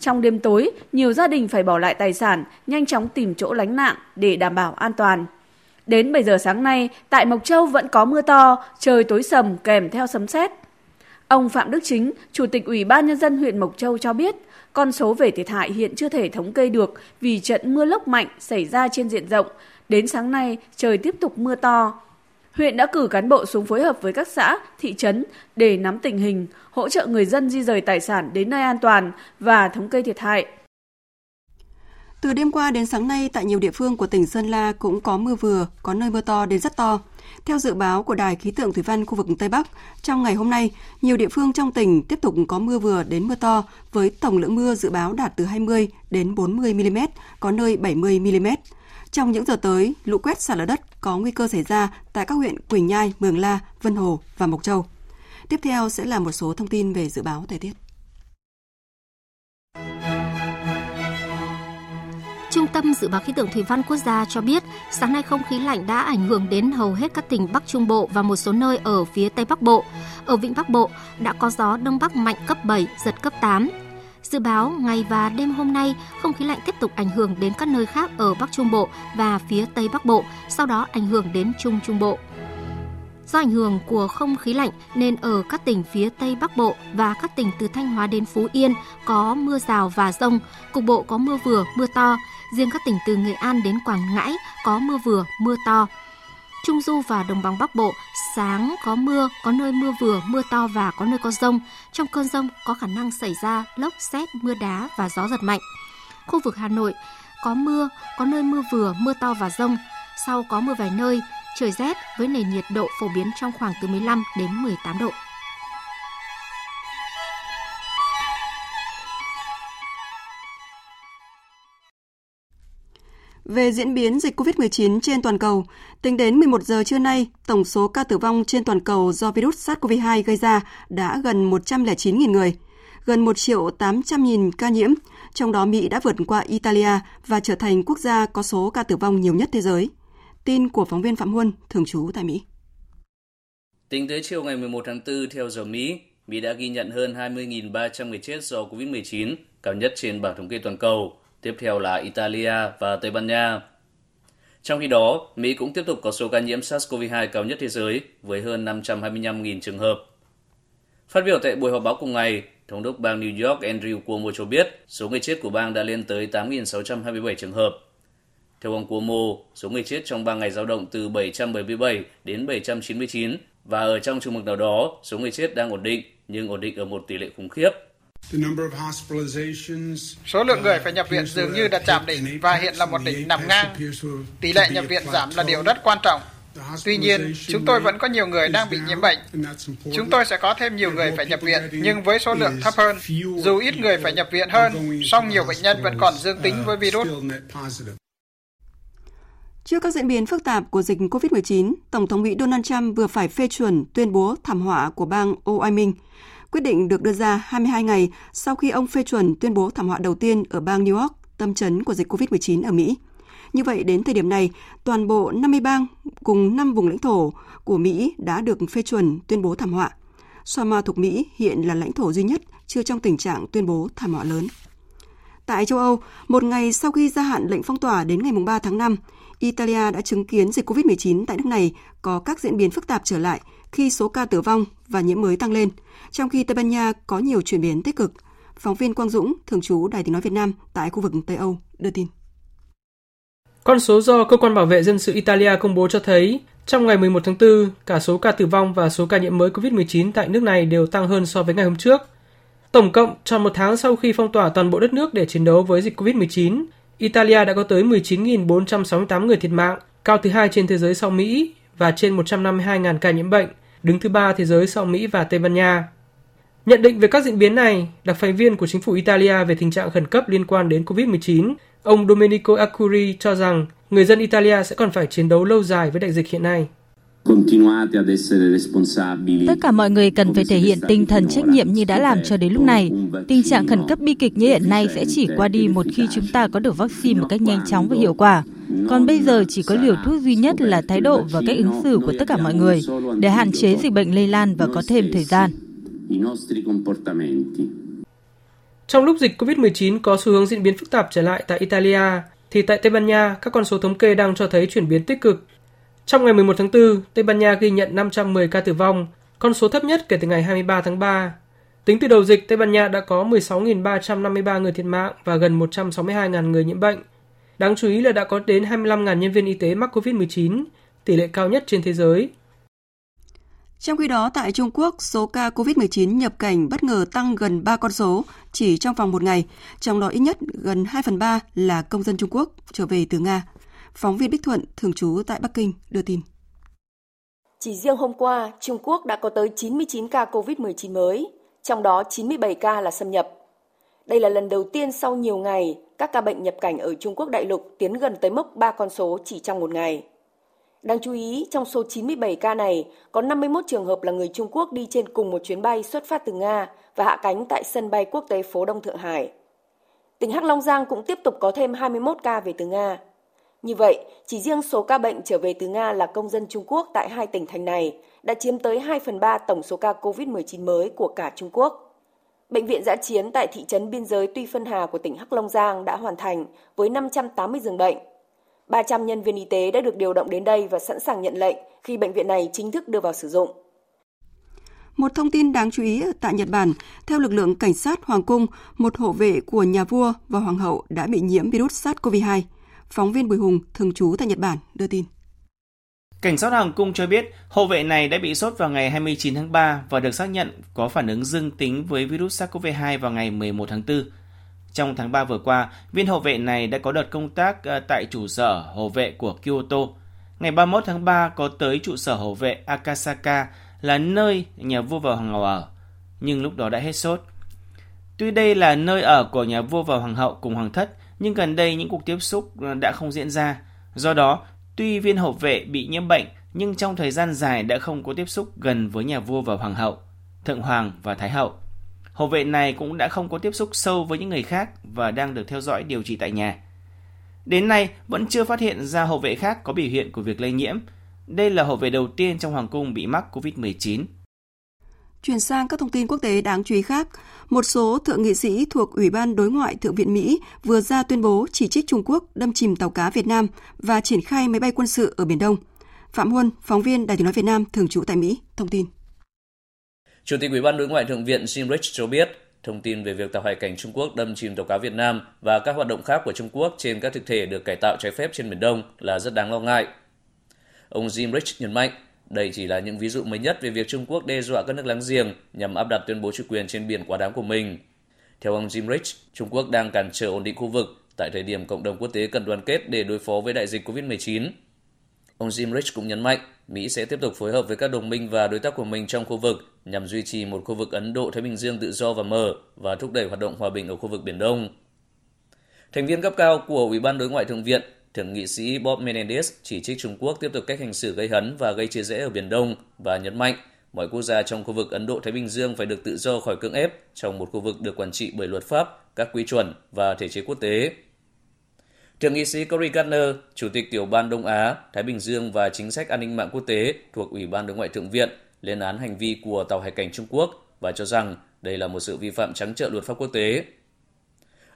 Trong đêm tối, nhiều gia đình phải bỏ lại tài sản, nhanh chóng tìm chỗ lánh nạn để đảm bảo an toàn. Đến 7 giờ sáng nay, tại Mộc Châu vẫn có mưa to, trời tối sầm kèm theo sấm sét. Ông Phạm Đức Chính, Chủ tịch Ủy ban Nhân dân huyện Mộc Châu cho biết, con số về thiệt hại hiện chưa thể thống kê được vì trận mưa lốc mạnh xảy ra trên diện rộng. Đến sáng nay, trời tiếp tục mưa to. Huyện đã cử cán bộ xuống phối hợp với các xã, thị trấn để nắm tình hình, hỗ trợ người dân di rời tài sản đến nơi an toàn và thống kê thiệt hại. Từ đêm qua đến sáng nay tại nhiều địa phương của tỉnh Sơn La cũng có mưa vừa, có nơi mưa to đến rất to. Theo dự báo của Đài khí tượng thủy văn khu vực Tây Bắc, trong ngày hôm nay, nhiều địa phương trong tỉnh tiếp tục có mưa vừa đến mưa to với tổng lượng mưa dự báo đạt từ 20 đến 40 mm, có nơi 70 mm. Trong những giờ tới, lũ quét sạt lở đất có nguy cơ xảy ra tại các huyện Quỳnh Nhai, Mường La, Vân Hồ và Mộc Châu. Tiếp theo sẽ là một số thông tin về dự báo thời tiết. Trung tâm Dự báo Khí tượng Thủy văn Quốc gia cho biết, sáng nay không khí lạnh đã ảnh hưởng đến hầu hết các tỉnh Bắc Trung Bộ và một số nơi ở phía Tây Bắc Bộ. Ở Vịnh Bắc Bộ đã có gió Đông Bắc mạnh cấp 7, giật cấp 8. Dự báo ngày và đêm hôm nay, không khí lạnh tiếp tục ảnh hưởng đến các nơi khác ở Bắc Trung Bộ và phía Tây Bắc Bộ, sau đó ảnh hưởng đến Trung Trung Bộ. Do ảnh hưởng của không khí lạnh nên ở các tỉnh phía Tây Bắc Bộ và các tỉnh từ Thanh Hóa đến Phú Yên có mưa rào và rông, cục bộ có mưa vừa, mưa to. Riêng các tỉnh từ Nghệ An đến Quảng Ngãi có mưa vừa, mưa to. Trung Du và Đồng bằng Bắc Bộ, sáng có mưa, có nơi mưa vừa, mưa to và có nơi có rông. Trong cơn rông có khả năng xảy ra lốc, xét, mưa đá và gió giật mạnh. Khu vực Hà Nội có mưa, có nơi mưa vừa, mưa to và rông. Sau có mưa vài nơi, trời rét với nền nhiệt độ phổ biến trong khoảng từ 15 đến 18 độ. Về diễn biến dịch COVID-19 trên toàn cầu, tính đến 11 giờ trưa nay, tổng số ca tử vong trên toàn cầu do virus SARS-CoV-2 gây ra đã gần 109.000 người, gần 1 triệu 800 nghìn ca nhiễm, trong đó Mỹ đã vượt qua Italia và trở thành quốc gia có số ca tử vong nhiều nhất thế giới. Tin của phóng viên Phạm Huân, thường trú tại Mỹ. Tính tới chiều ngày 11 tháng 4 theo giờ Mỹ, Mỹ đã ghi nhận hơn 20.300 người chết do COVID-19, cao nhất trên bảng thống kê toàn cầu – tiếp theo là Italia và Tây Ban Nha. Trong khi đó, Mỹ cũng tiếp tục có số ca nhiễm SARS-CoV-2 cao nhất thế giới với hơn 525.000 trường hợp. Phát biểu tại buổi họp báo cùng ngày, Thống đốc bang New York Andrew Cuomo cho biết số người chết của bang đã lên tới 8.627 trường hợp. Theo ông Cuomo, số người chết trong 3 ngày dao động từ 777 đến 799 và ở trong trường mực nào đó, số người chết đang ổn định nhưng ổn định ở một tỷ lệ khủng khiếp Số lượng người phải nhập viện dường như đã chạm đỉnh và hiện là một đỉnh nằm ngang. Tỷ lệ nhập viện giảm là điều rất quan trọng. Tuy nhiên, chúng tôi vẫn có nhiều người đang bị nhiễm bệnh. Chúng tôi sẽ có thêm nhiều người phải nhập viện, nhưng với số lượng thấp hơn. Dù ít người phải nhập viện hơn, song nhiều bệnh nhân vẫn còn dương tính với virus. Trước các diễn biến phức tạp của dịch COVID-19, Tổng thống Mỹ Donald Trump vừa phải phê chuẩn tuyên bố thảm họa của bang Wyoming Quyết định được đưa ra 22 ngày sau khi ông phê chuẩn tuyên bố thảm họa đầu tiên ở bang New York, tâm chấn của dịch COVID-19 ở Mỹ. Như vậy, đến thời điểm này, toàn bộ 50 bang cùng 5 vùng lãnh thổ của Mỹ đã được phê chuẩn tuyên bố thảm họa. Soama thuộc Mỹ hiện là lãnh thổ duy nhất chưa trong tình trạng tuyên bố thảm họa lớn. Tại châu Âu, một ngày sau khi gia hạn lệnh phong tỏa đến ngày 3 tháng 5, Italia đã chứng kiến dịch COVID-19 tại nước này có các diễn biến phức tạp trở lại khi số ca tử vong và nhiễm mới tăng lên, trong khi Tây Ban Nha có nhiều chuyển biến tích cực. Phóng viên Quang Dũng, thường trú Đài tiếng nói Việt Nam tại khu vực Tây Âu đưa tin. Con số do Cơ quan Bảo vệ Dân sự Italia công bố cho thấy, trong ngày 11 tháng 4, cả số ca tử vong và số ca nhiễm mới COVID-19 tại nước này đều tăng hơn so với ngày hôm trước. Tổng cộng, trong một tháng sau khi phong tỏa toàn bộ đất nước để chiến đấu với dịch COVID-19, Italia đã có tới 19.468 người thiệt mạng, cao thứ hai trên thế giới sau Mỹ và trên 152.000 ca nhiễm bệnh, đứng thứ ba thế giới sau Mỹ và Tây Ban Nha. Nhận định về các diễn biến này, đặc phái viên của chính phủ Italia về tình trạng khẩn cấp liên quan đến COVID-19, ông Domenico Acuri cho rằng người dân Italia sẽ còn phải chiến đấu lâu dài với đại dịch hiện nay. Tất cả mọi người cần phải thể hiện tinh thần trách nhiệm như đã làm cho đến lúc này. Tình trạng khẩn cấp bi kịch như hiện nay sẽ chỉ qua đi một khi chúng ta có được vaccine một cách nhanh chóng và hiệu quả. Còn bây giờ chỉ có liều thuốc duy nhất là thái độ và cách ứng xử của tất cả mọi người để hạn chế dịch bệnh lây lan và có thêm thời gian. Trong lúc dịch COVID-19 có xu hướng diễn biến phức tạp trở lại tại Italia, thì tại Tây Ban Nha, các con số thống kê đang cho thấy chuyển biến tích cực trong ngày 11 tháng 4, Tây Ban Nha ghi nhận 510 ca tử vong, con số thấp nhất kể từ ngày 23 tháng 3. Tính từ đầu dịch, Tây Ban Nha đã có 16.353 người thiệt mạng và gần 162.000 người nhiễm bệnh. Đáng chú ý là đã có đến 25.000 nhân viên y tế mắc COVID-19, tỷ lệ cao nhất trên thế giới. Trong khi đó, tại Trung Quốc, số ca COVID-19 nhập cảnh bất ngờ tăng gần 3 con số chỉ trong vòng một ngày, trong đó ít nhất gần 2 phần 3 là công dân Trung Quốc trở về từ Nga. Phóng viên Bích Thuận, thường trú tại Bắc Kinh, đưa tin. Chỉ riêng hôm qua, Trung Quốc đã có tới 99 ca COVID-19 mới, trong đó 97 ca là xâm nhập. Đây là lần đầu tiên sau nhiều ngày, các ca bệnh nhập cảnh ở Trung Quốc đại lục tiến gần tới mức 3 con số chỉ trong một ngày. Đáng chú ý, trong số 97 ca này, có 51 trường hợp là người Trung Quốc đi trên cùng một chuyến bay xuất phát từ Nga và hạ cánh tại sân bay quốc tế phố Đông Thượng Hải. Tỉnh Hắc Long Giang cũng tiếp tục có thêm 21 ca về từ Nga. Như vậy, chỉ riêng số ca bệnh trở về từ Nga là công dân Trung Quốc tại hai tỉnh thành này đã chiếm tới 2 phần 3 tổng số ca COVID-19 mới của cả Trung Quốc. Bệnh viện giã chiến tại thị trấn biên giới Tuy Phân Hà của tỉnh Hắc Long Giang đã hoàn thành với 580 giường bệnh. 300 nhân viên y tế đã được điều động đến đây và sẵn sàng nhận lệnh khi bệnh viện này chính thức đưa vào sử dụng. Một thông tin đáng chú ý tại Nhật Bản, theo lực lượng cảnh sát hoàng cung, một hộ vệ của nhà vua và hoàng hậu đã bị nhiễm virus SARS-CoV-2. Phóng viên Bùi Hùng, thường trú tại Nhật Bản, đưa tin. Cảnh sát hoàng cung cho biết hộ vệ này đã bị sốt vào ngày 29 tháng 3 và được xác nhận có phản ứng dương tính với virus SARS-CoV-2 vào ngày 11 tháng 4. Trong tháng 3 vừa qua, viên hộ vệ này đã có đợt công tác ờ, tại trụ sở hộ vệ của Kyoto. Ngày 31 tháng 3 có tới trụ sở hộ vệ Akasaka là nơi nhà vua và hoàng hậu ở, nhưng lúc đó đã hết sốt. Tuy đây là nơi ở của nhà vua và hoàng hậu cùng hoàng thất, nhưng gần đây những cuộc tiếp xúc ờ, đã không diễn ra. Do đó, tuy viên hậu vệ bị nhiễm bệnh, nhưng trong thời gian dài đã không có tiếp xúc gần với nhà vua và hoàng hậu, thượng hoàng và thái hậu. Hậu vệ này cũng đã không có tiếp xúc sâu với những người khác và đang được theo dõi điều trị tại nhà. Đến nay, vẫn chưa phát hiện ra hậu vệ khác có biểu hiện của việc lây nhiễm. Đây là hậu vệ đầu tiên trong hoàng cung bị mắc COVID-19. Chuyển sang các thông tin quốc tế đáng chú ý khác, một số thượng nghị sĩ thuộc Ủy ban Đối ngoại Thượng viện Mỹ vừa ra tuyên bố chỉ trích Trung Quốc đâm chìm tàu cá Việt Nam và triển khai máy bay quân sự ở Biển Đông. Phạm Huân, phóng viên Đài tiếng nói Việt Nam thường trú tại Mỹ, thông tin. Chủ tịch Ủy ban Đối ngoại Thượng viện Jim Rich cho biết, thông tin về việc tàu hải cảnh Trung Quốc đâm chìm tàu cá Việt Nam và các hoạt động khác của Trung Quốc trên các thực thể được cải tạo trái phép trên Biển Đông là rất đáng lo ngại. Ông Jim Rich nhấn mạnh, đây chỉ là những ví dụ mới nhất về việc Trung Quốc đe dọa các nước láng giềng nhằm áp đặt tuyên bố chủ quyền trên biển quá đáng của mình. Theo ông Jim Rich, Trung Quốc đang cản trở ổn định khu vực tại thời điểm cộng đồng quốc tế cần đoàn kết để đối phó với đại dịch COVID-19. Ông Jim Rich cũng nhấn mạnh Mỹ sẽ tiếp tục phối hợp với các đồng minh và đối tác của mình trong khu vực nhằm duy trì một khu vực Ấn Độ-Thái Bình Dương tự do và mở và thúc đẩy hoạt động hòa bình ở khu vực Biển Đông. Thành viên cấp cao của Ủy ban Đối ngoại Thượng viện, Thượng nghị sĩ Bob Menendez chỉ trích Trung Quốc tiếp tục cách hành xử gây hấn và gây chia rẽ ở Biển Đông và nhấn mạnh mọi quốc gia trong khu vực Ấn Độ-Thái Bình Dương phải được tự do khỏi cưỡng ép trong một khu vực được quản trị bởi luật pháp, các quy chuẩn và thể chế quốc tế. Thượng nghị sĩ Cory Gardner, Chủ tịch Tiểu ban Đông Á, Thái Bình Dương và Chính sách An ninh mạng quốc tế thuộc Ủy ban Đối ngoại Thượng viện, lên án hành vi của tàu hải cảnh Trung Quốc và cho rằng đây là một sự vi phạm trắng trợn luật pháp quốc tế.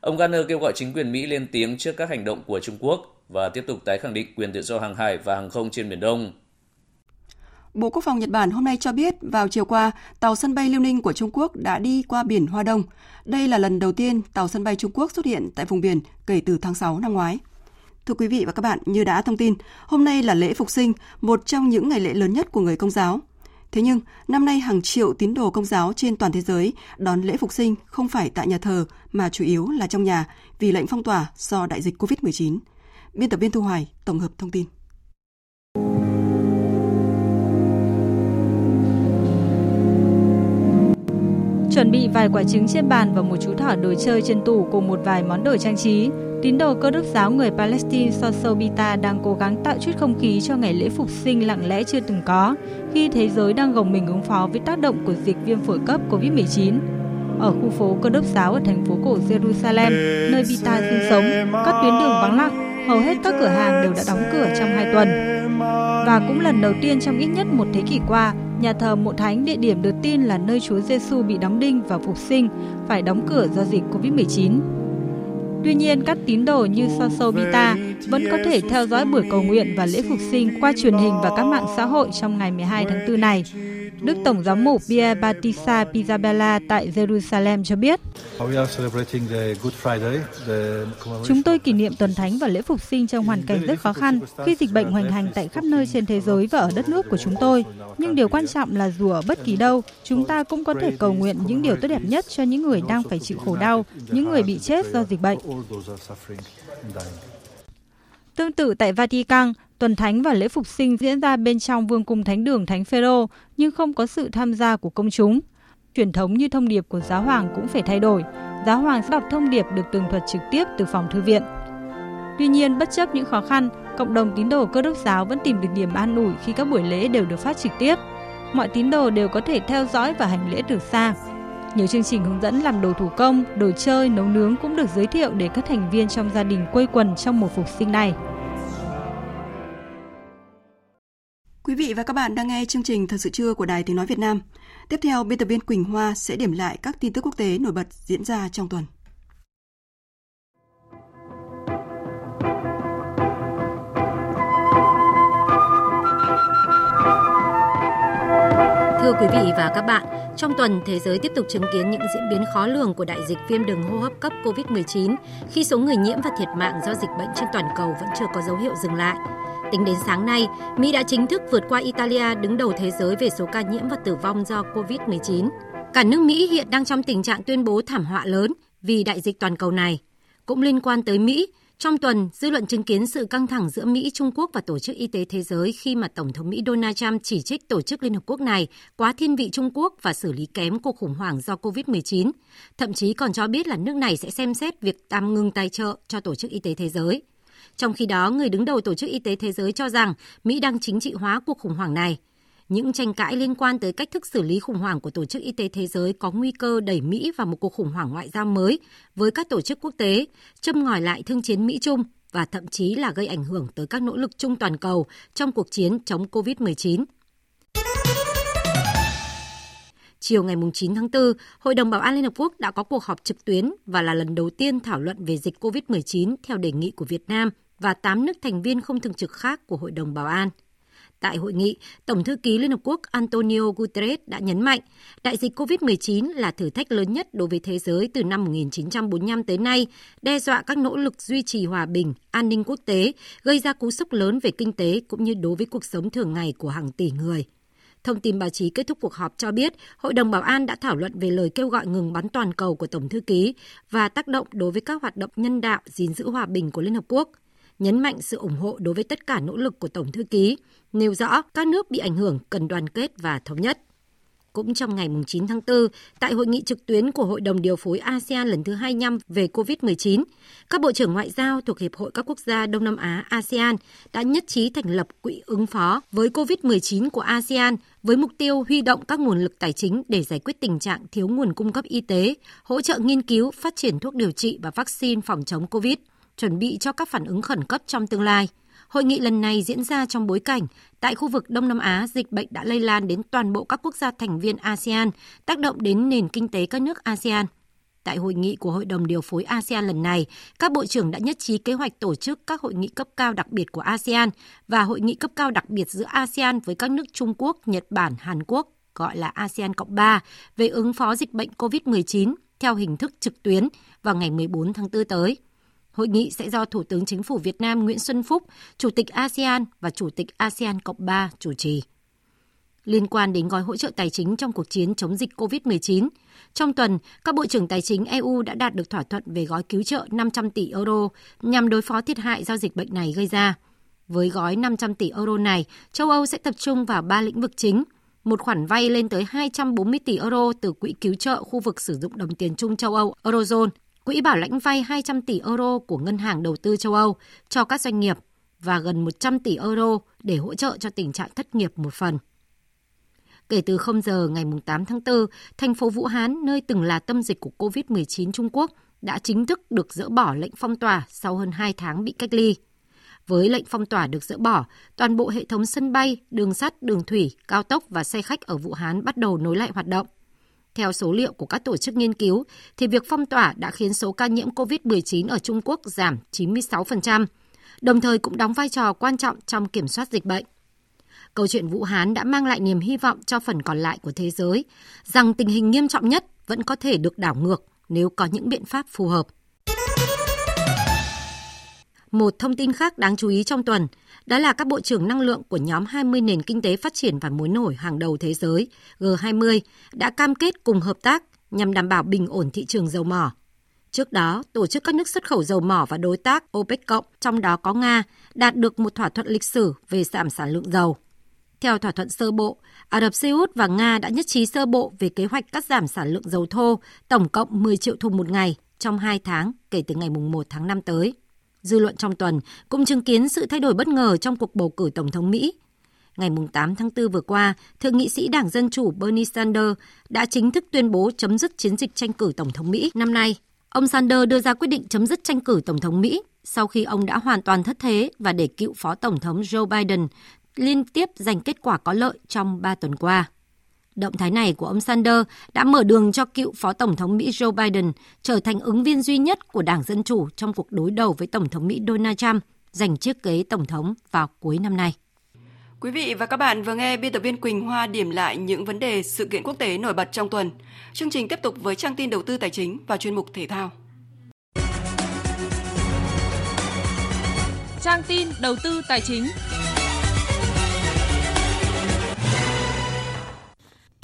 Ông Gardner kêu gọi chính quyền Mỹ lên tiếng trước các hành động của Trung Quốc và tiếp tục tái khẳng định quyền tự do hàng hải và hàng không trên Biển Đông. Bộ Quốc phòng Nhật Bản hôm nay cho biết vào chiều qua, tàu sân bay Liêu Ninh của Trung Quốc đã đi qua biển Hoa Đông. Đây là lần đầu tiên tàu sân bay Trung Quốc xuất hiện tại vùng biển kể từ tháng 6 năm ngoái. Thưa quý vị và các bạn, như đã thông tin, hôm nay là lễ Phục sinh, một trong những ngày lễ lớn nhất của người công giáo. Thế nhưng, năm nay hàng triệu tín đồ công giáo trên toàn thế giới đón lễ Phục sinh không phải tại nhà thờ mà chủ yếu là trong nhà vì lệnh phong tỏa do đại dịch COVID-19. Biên tập viên Thu Hoài tổng hợp thông tin. Chuẩn bị vài quả trứng trên bàn và một chú thỏ đồ chơi trên tủ cùng một vài món đồ trang trí. Tín đồ cơ đốc giáo người Palestine Sosobita đang cố gắng tạo chút không khí cho ngày lễ phục sinh lặng lẽ chưa từng có, khi thế giới đang gồng mình ứng phó với tác động của dịch viêm phổi cấp COVID-19. Ở khu phố cơ đốc giáo ở thành phố cổ Jerusalem, nơi Bita sinh sống, các tuyến đường vắng lặng, hầu hết các cửa hàng đều đã đóng cửa trong hai tuần. Và cũng lần đầu tiên trong ít nhất một thế kỷ qua, nhà thờ mộ thánh địa điểm được tin là nơi Chúa Giêsu bị đóng đinh và phục sinh phải đóng cửa do dịch Covid-19. Tuy nhiên, các tín đồ như Soso Bita vẫn có thể theo dõi buổi cầu nguyện và lễ phục sinh qua truyền hình và các mạng xã hội trong ngày 12 tháng 4 này. Đức Tổng giám mục Pierre Batista Pizzabella tại Jerusalem cho biết. Chúng tôi kỷ niệm tuần thánh và lễ phục sinh trong hoàn cảnh rất khó khăn khi dịch bệnh hoành hành tại khắp nơi trên thế giới và ở đất nước của chúng tôi. Nhưng điều quan trọng là dù ở bất kỳ đâu, chúng ta cũng có thể cầu nguyện những điều tốt đẹp nhất cho những người đang phải chịu khổ đau, những người bị chết do dịch bệnh. Tương tự tại Vatican, tuần thánh và lễ phục sinh diễn ra bên trong vương cung thánh đường Thánh Phêrô nhưng không có sự tham gia của công chúng. Truyền thống như thông điệp của giáo hoàng cũng phải thay đổi. Giáo hoàng sẽ đọc thông điệp được tường thuật trực tiếp từ phòng thư viện. Tuy nhiên, bất chấp những khó khăn, cộng đồng tín đồ cơ đốc giáo vẫn tìm được điểm an ủi khi các buổi lễ đều được phát trực tiếp. Mọi tín đồ đều có thể theo dõi và hành lễ từ xa. Nhiều chương trình hướng dẫn làm đồ thủ công, đồ chơi, nấu nướng cũng được giới thiệu để các thành viên trong gia đình quây quần trong mùa phục sinh này. Quý vị và các bạn đang nghe chương trình Thật sự trưa của Đài Tiếng Nói Việt Nam. Tiếp theo, biên tập viên Quỳnh Hoa sẽ điểm lại các tin tức quốc tế nổi bật diễn ra trong tuần. Thưa quý vị và các bạn, trong tuần, thế giới tiếp tục chứng kiến những diễn biến khó lường của đại dịch viêm đường hô hấp cấp COVID-19 khi số người nhiễm và thiệt mạng do dịch bệnh trên toàn cầu vẫn chưa có dấu hiệu dừng lại. Tính đến sáng nay, Mỹ đã chính thức vượt qua Italia đứng đầu thế giới về số ca nhiễm và tử vong do COVID-19. Cả nước Mỹ hiện đang trong tình trạng tuyên bố thảm họa lớn vì đại dịch toàn cầu này. Cũng liên quan tới Mỹ, trong tuần, dư luận chứng kiến sự căng thẳng giữa Mỹ, Trung Quốc và Tổ chức Y tế Thế giới khi mà Tổng thống Mỹ Donald Trump chỉ trích Tổ chức Liên Hợp Quốc này quá thiên vị Trung Quốc và xử lý kém cuộc khủng hoảng do COVID-19. Thậm chí còn cho biết là nước này sẽ xem xét việc tạm ngừng tài trợ cho Tổ chức Y tế Thế giới. Trong khi đó, người đứng đầu Tổ chức Y tế Thế giới cho rằng Mỹ đang chính trị hóa cuộc khủng hoảng này. Những tranh cãi liên quan tới cách thức xử lý khủng hoảng của Tổ chức Y tế Thế giới có nguy cơ đẩy Mỹ vào một cuộc khủng hoảng ngoại giao mới với các tổ chức quốc tế, châm ngòi lại thương chiến Mỹ-Trung và thậm chí là gây ảnh hưởng tới các nỗ lực chung toàn cầu trong cuộc chiến chống COVID-19. Chiều ngày 9 tháng 4, Hội đồng Bảo an Liên Hợp Quốc đã có cuộc họp trực tuyến và là lần đầu tiên thảo luận về dịch COVID-19 theo đề nghị của Việt Nam và 8 nước thành viên không thường trực khác của Hội đồng Bảo an. Tại hội nghị, Tổng thư ký Liên Hợp Quốc Antonio Guterres đã nhấn mạnh đại dịch COVID-19 là thử thách lớn nhất đối với thế giới từ năm 1945 tới nay, đe dọa các nỗ lực duy trì hòa bình, an ninh quốc tế, gây ra cú sốc lớn về kinh tế cũng như đối với cuộc sống thường ngày của hàng tỷ người. Thông tin báo chí kết thúc cuộc họp cho biết, Hội đồng Bảo an đã thảo luận về lời kêu gọi ngừng bắn toàn cầu của Tổng thư ký và tác động đối với các hoạt động nhân đạo gìn giữ hòa bình của Liên Hợp Quốc – nhấn mạnh sự ủng hộ đối với tất cả nỗ lực của Tổng thư ký, nêu rõ các nước bị ảnh hưởng cần đoàn kết và thống nhất. Cũng trong ngày 9 tháng 4, tại hội nghị trực tuyến của Hội đồng điều phối ASEAN lần thứ 25 về COVID-19, các bộ trưởng ngoại giao thuộc Hiệp hội các quốc gia Đông Nam Á ASEAN đã nhất trí thành lập quỹ ứng phó với COVID-19 của ASEAN với mục tiêu huy động các nguồn lực tài chính để giải quyết tình trạng thiếu nguồn cung cấp y tế, hỗ trợ nghiên cứu, phát triển thuốc điều trị và vaccine phòng chống COVID chuẩn bị cho các phản ứng khẩn cấp trong tương lai. Hội nghị lần này diễn ra trong bối cảnh tại khu vực Đông Nam Á dịch bệnh đã lây lan đến toàn bộ các quốc gia thành viên ASEAN, tác động đến nền kinh tế các nước ASEAN. Tại hội nghị của Hội đồng điều phối ASEAN lần này, các bộ trưởng đã nhất trí kế hoạch tổ chức các hội nghị cấp cao đặc biệt của ASEAN và hội nghị cấp cao đặc biệt giữa ASEAN với các nước Trung Quốc, Nhật Bản, Hàn Quốc, gọi là ASEAN Cộng 3, về ứng phó dịch bệnh COVID-19 theo hình thức trực tuyến vào ngày 14 tháng 4 tới. Hội nghị sẽ do Thủ tướng Chính phủ Việt Nam Nguyễn Xuân Phúc, Chủ tịch ASEAN và Chủ tịch ASEAN Cộng 3 chủ trì. Liên quan đến gói hỗ trợ tài chính trong cuộc chiến chống dịch COVID-19, trong tuần, các bộ trưởng tài chính EU đã đạt được thỏa thuận về gói cứu trợ 500 tỷ euro nhằm đối phó thiệt hại do dịch bệnh này gây ra. Với gói 500 tỷ euro này, châu Âu sẽ tập trung vào ba lĩnh vực chính – một khoản vay lên tới 240 tỷ euro từ quỹ cứu trợ khu vực sử dụng đồng tiền chung châu Âu Eurozone Quỹ bảo lãnh vay 200 tỷ euro của Ngân hàng Đầu tư châu Âu cho các doanh nghiệp và gần 100 tỷ euro để hỗ trợ cho tình trạng thất nghiệp một phần. Kể từ 0 giờ ngày 8 tháng 4, thành phố Vũ Hán, nơi từng là tâm dịch của COVID-19 Trung Quốc, đã chính thức được dỡ bỏ lệnh phong tỏa sau hơn 2 tháng bị cách ly. Với lệnh phong tỏa được dỡ bỏ, toàn bộ hệ thống sân bay, đường sắt, đường thủy, cao tốc và xe khách ở Vũ Hán bắt đầu nối lại hoạt động. Theo số liệu của các tổ chức nghiên cứu, thì việc phong tỏa đã khiến số ca nhiễm COVID-19 ở Trung Quốc giảm 96%, đồng thời cũng đóng vai trò quan trọng trong kiểm soát dịch bệnh. Câu chuyện Vũ Hán đã mang lại niềm hy vọng cho phần còn lại của thế giới, rằng tình hình nghiêm trọng nhất vẫn có thể được đảo ngược nếu có những biện pháp phù hợp. Một thông tin khác đáng chú ý trong tuần, đó là các bộ trưởng năng lượng của nhóm 20 nền kinh tế phát triển và mới nổi hàng đầu thế giới G20 đã cam kết cùng hợp tác nhằm đảm bảo bình ổn thị trường dầu mỏ. Trước đó, tổ chức các nước xuất khẩu dầu mỏ và đối tác OPEC cộng, trong đó có Nga, đạt được một thỏa thuận lịch sử về giảm sản lượng dầu. Theo thỏa thuận sơ bộ, Ả Rập Xê Út và Nga đã nhất trí sơ bộ về kế hoạch cắt giảm sản lượng dầu thô tổng cộng 10 triệu thùng một ngày trong 2 tháng kể từ ngày 1 tháng 5 tới. Dư luận trong tuần cũng chứng kiến sự thay đổi bất ngờ trong cuộc bầu cử Tổng thống Mỹ. Ngày 8 tháng 4 vừa qua, Thượng nghị sĩ Đảng Dân Chủ Bernie Sanders đã chính thức tuyên bố chấm dứt chiến dịch tranh cử Tổng thống Mỹ năm nay. Ông Sanders đưa ra quyết định chấm dứt tranh cử Tổng thống Mỹ sau khi ông đã hoàn toàn thất thế và để cựu Phó Tổng thống Joe Biden liên tiếp giành kết quả có lợi trong 3 tuần qua. Động thái này của ông Sanders đã mở đường cho cựu Phó Tổng thống Mỹ Joe Biden trở thành ứng viên duy nhất của Đảng Dân Chủ trong cuộc đối đầu với Tổng thống Mỹ Donald Trump giành chiếc ghế Tổng thống vào cuối năm nay. Quý vị và các bạn vừa nghe biên tập viên Quỳnh Hoa điểm lại những vấn đề sự kiện quốc tế nổi bật trong tuần. Chương trình tiếp tục với trang tin đầu tư tài chính và chuyên mục thể thao. Trang tin đầu tư tài chính.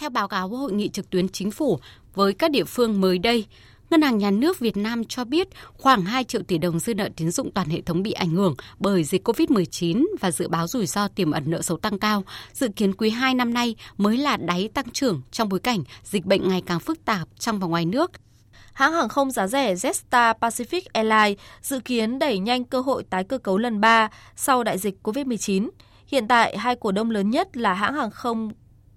Theo báo cáo của hội nghị trực tuyến chính phủ với các địa phương mới đây, Ngân hàng Nhà nước Việt Nam cho biết khoảng 2 triệu tỷ đồng dư nợ tín dụng toàn hệ thống bị ảnh hưởng bởi dịch COVID-19 và dự báo rủi ro tiềm ẩn nợ xấu tăng cao. Dự kiến quý 2 năm nay mới là đáy tăng trưởng trong bối cảnh dịch bệnh ngày càng phức tạp trong và ngoài nước. Hãng hàng không giá rẻ Jetstar Pacific Airlines dự kiến đẩy nhanh cơ hội tái cơ cấu lần 3 sau đại dịch COVID-19. Hiện tại, hai cổ đông lớn nhất là hãng hàng không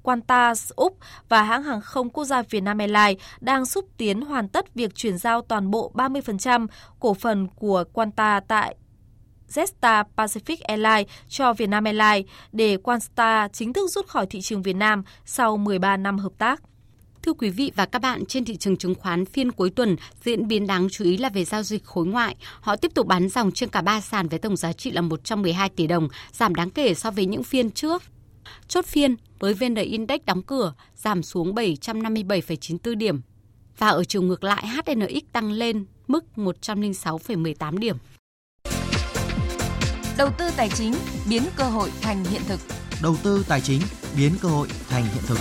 Qantas Úc và hãng hàng không quốc gia Việt Nam Airlines đang xúc tiến hoàn tất việc chuyển giao toàn bộ 30% cổ phần của Qantas tại Jetstar Pacific Airlines cho Vietnam Airlines để Qantas chính thức rút khỏi thị trường Việt Nam sau 13 năm hợp tác. Thưa quý vị và các bạn, trên thị trường chứng khoán phiên cuối tuần diễn biến đáng chú ý là về giao dịch khối ngoại. Họ tiếp tục bán dòng trên cả ba sàn với tổng giá trị là 112 tỷ đồng, giảm đáng kể so với những phiên trước. Chốt phiên với VN Index đóng cửa giảm xuống 757,94 điểm và ở chiều ngược lại HNX tăng lên mức 106,18 điểm. Đầu tư tài chính biến cơ hội thành hiện thực. Đầu tư tài chính biến cơ hội thành hiện thực.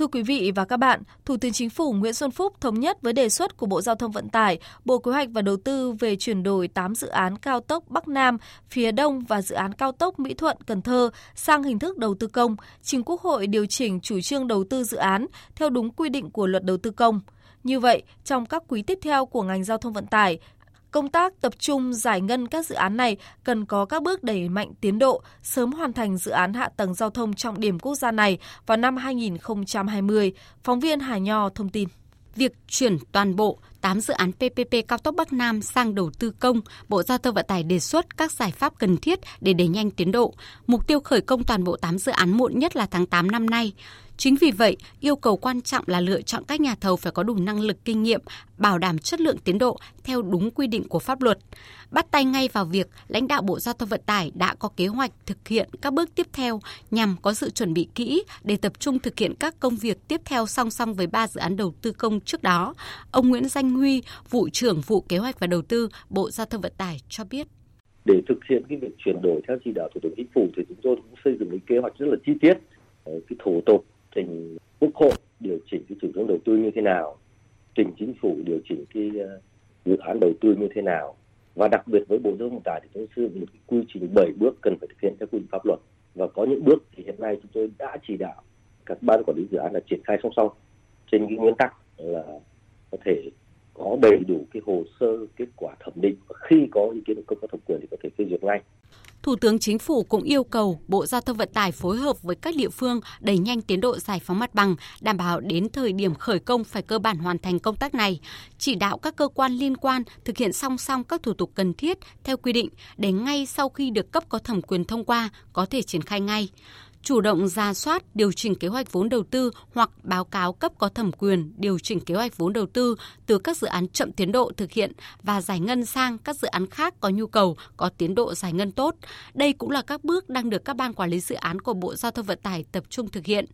Thưa quý vị và các bạn, Thủ tướng Chính phủ Nguyễn Xuân Phúc thống nhất với đề xuất của Bộ Giao thông Vận tải, Bộ Kế hoạch và Đầu tư về chuyển đổi 8 dự án cao tốc Bắc Nam, phía Đông và dự án cao tốc Mỹ Thuận, Cần Thơ sang hình thức đầu tư công, trình Quốc hội điều chỉnh chủ trương đầu tư dự án theo đúng quy định của Luật Đầu tư công. Như vậy, trong các quý tiếp theo của ngành giao thông vận tải, Công tác tập trung giải ngân các dự án này cần có các bước đẩy mạnh tiến độ, sớm hoàn thành dự án hạ tầng giao thông trọng điểm quốc gia này vào năm 2020. Phóng viên Hà Nho thông tin. Việc chuyển toàn bộ 8 dự án PPP cao tốc Bắc Nam sang đầu tư công, Bộ Giao thông Vận tải đề xuất các giải pháp cần thiết để đẩy nhanh tiến độ. Mục tiêu khởi công toàn bộ 8 dự án muộn nhất là tháng 8 năm nay. Chính vì vậy, yêu cầu quan trọng là lựa chọn các nhà thầu phải có đủ năng lực kinh nghiệm, bảo đảm chất lượng tiến độ theo đúng quy định của pháp luật. Bắt tay ngay vào việc, lãnh đạo Bộ Giao thông Vận tải đã có kế hoạch thực hiện các bước tiếp theo nhằm có sự chuẩn bị kỹ để tập trung thực hiện các công việc tiếp theo song song với ba dự án đầu tư công trước đó. Ông Nguyễn Danh Huy, vụ trưởng vụ kế hoạch và đầu tư Bộ Giao thông Vận tải cho biết để thực hiện cái việc chuyển đổi theo chỉ đạo thủ tướng chính phủ thì chúng tôi cũng xây dựng cái kế hoạch rất là chi tiết cái thủ tục trình quốc hội điều chỉnh cái chủ trương đầu tư như thế nào, trình chính phủ điều chỉnh cái ờ, dự án đầu tư như thế nào. Và đặc biệt với bộ giao thông vận tải thì chúng tôi xây một cái quy trình 7 bước cần phải thực hiện theo quy định pháp luật. Và có những bước thì hiện nay chúng tôi đã chỉ đạo các ban quản lý dự án là triển khai song song. Trên cái nguyên tắc là có thể có đầy đủ cái hồ sơ, kết quả thẩm định. Và khi có ý kiến của cấp có thẩm quyền thì có thể phê duyệt ngay. Thủ tướng Chính phủ cũng yêu cầu Bộ Giao thông Vận tải phối hợp với các địa phương đẩy nhanh tiến độ giải phóng mặt bằng, đảm bảo đến thời điểm khởi công phải cơ bản hoàn thành công tác này, chỉ đạo các cơ quan liên quan thực hiện song song các thủ tục cần thiết theo quy định để ngay sau khi được cấp có thẩm quyền thông qua có thể triển khai ngay chủ động ra soát, điều chỉnh kế hoạch vốn đầu tư hoặc báo cáo cấp có thẩm quyền điều chỉnh kế hoạch vốn đầu tư từ các dự án chậm tiến độ thực hiện và giải ngân sang các dự án khác có nhu cầu có tiến độ giải ngân tốt. Đây cũng là các bước đang được các ban quản lý dự án của Bộ Giao thông Vận tải tập trung thực hiện.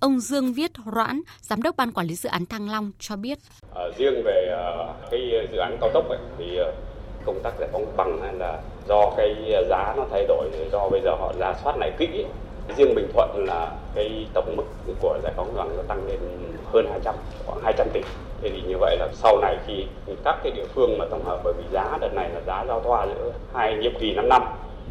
Ông Dương Viết Roãn, Giám đốc Ban Quản lý Dự án Thăng Long cho biết. À, riêng về uh, cái dự án cao tốc ấy, thì uh, công tác giải phóng bằng hay là do cái giá nó thay đổi, do bây giờ họ giả soát lại kỹ riêng Bình Thuận là cái tổng mức của giải phóng bằng nó tăng lên hơn 200 khoảng 200 tỷ. Thế thì như vậy là sau này khi các cái địa phương mà tổng hợp, bởi vì giá đợt này là giá giao thoa giữa hai nhiệm kỳ 5 năm,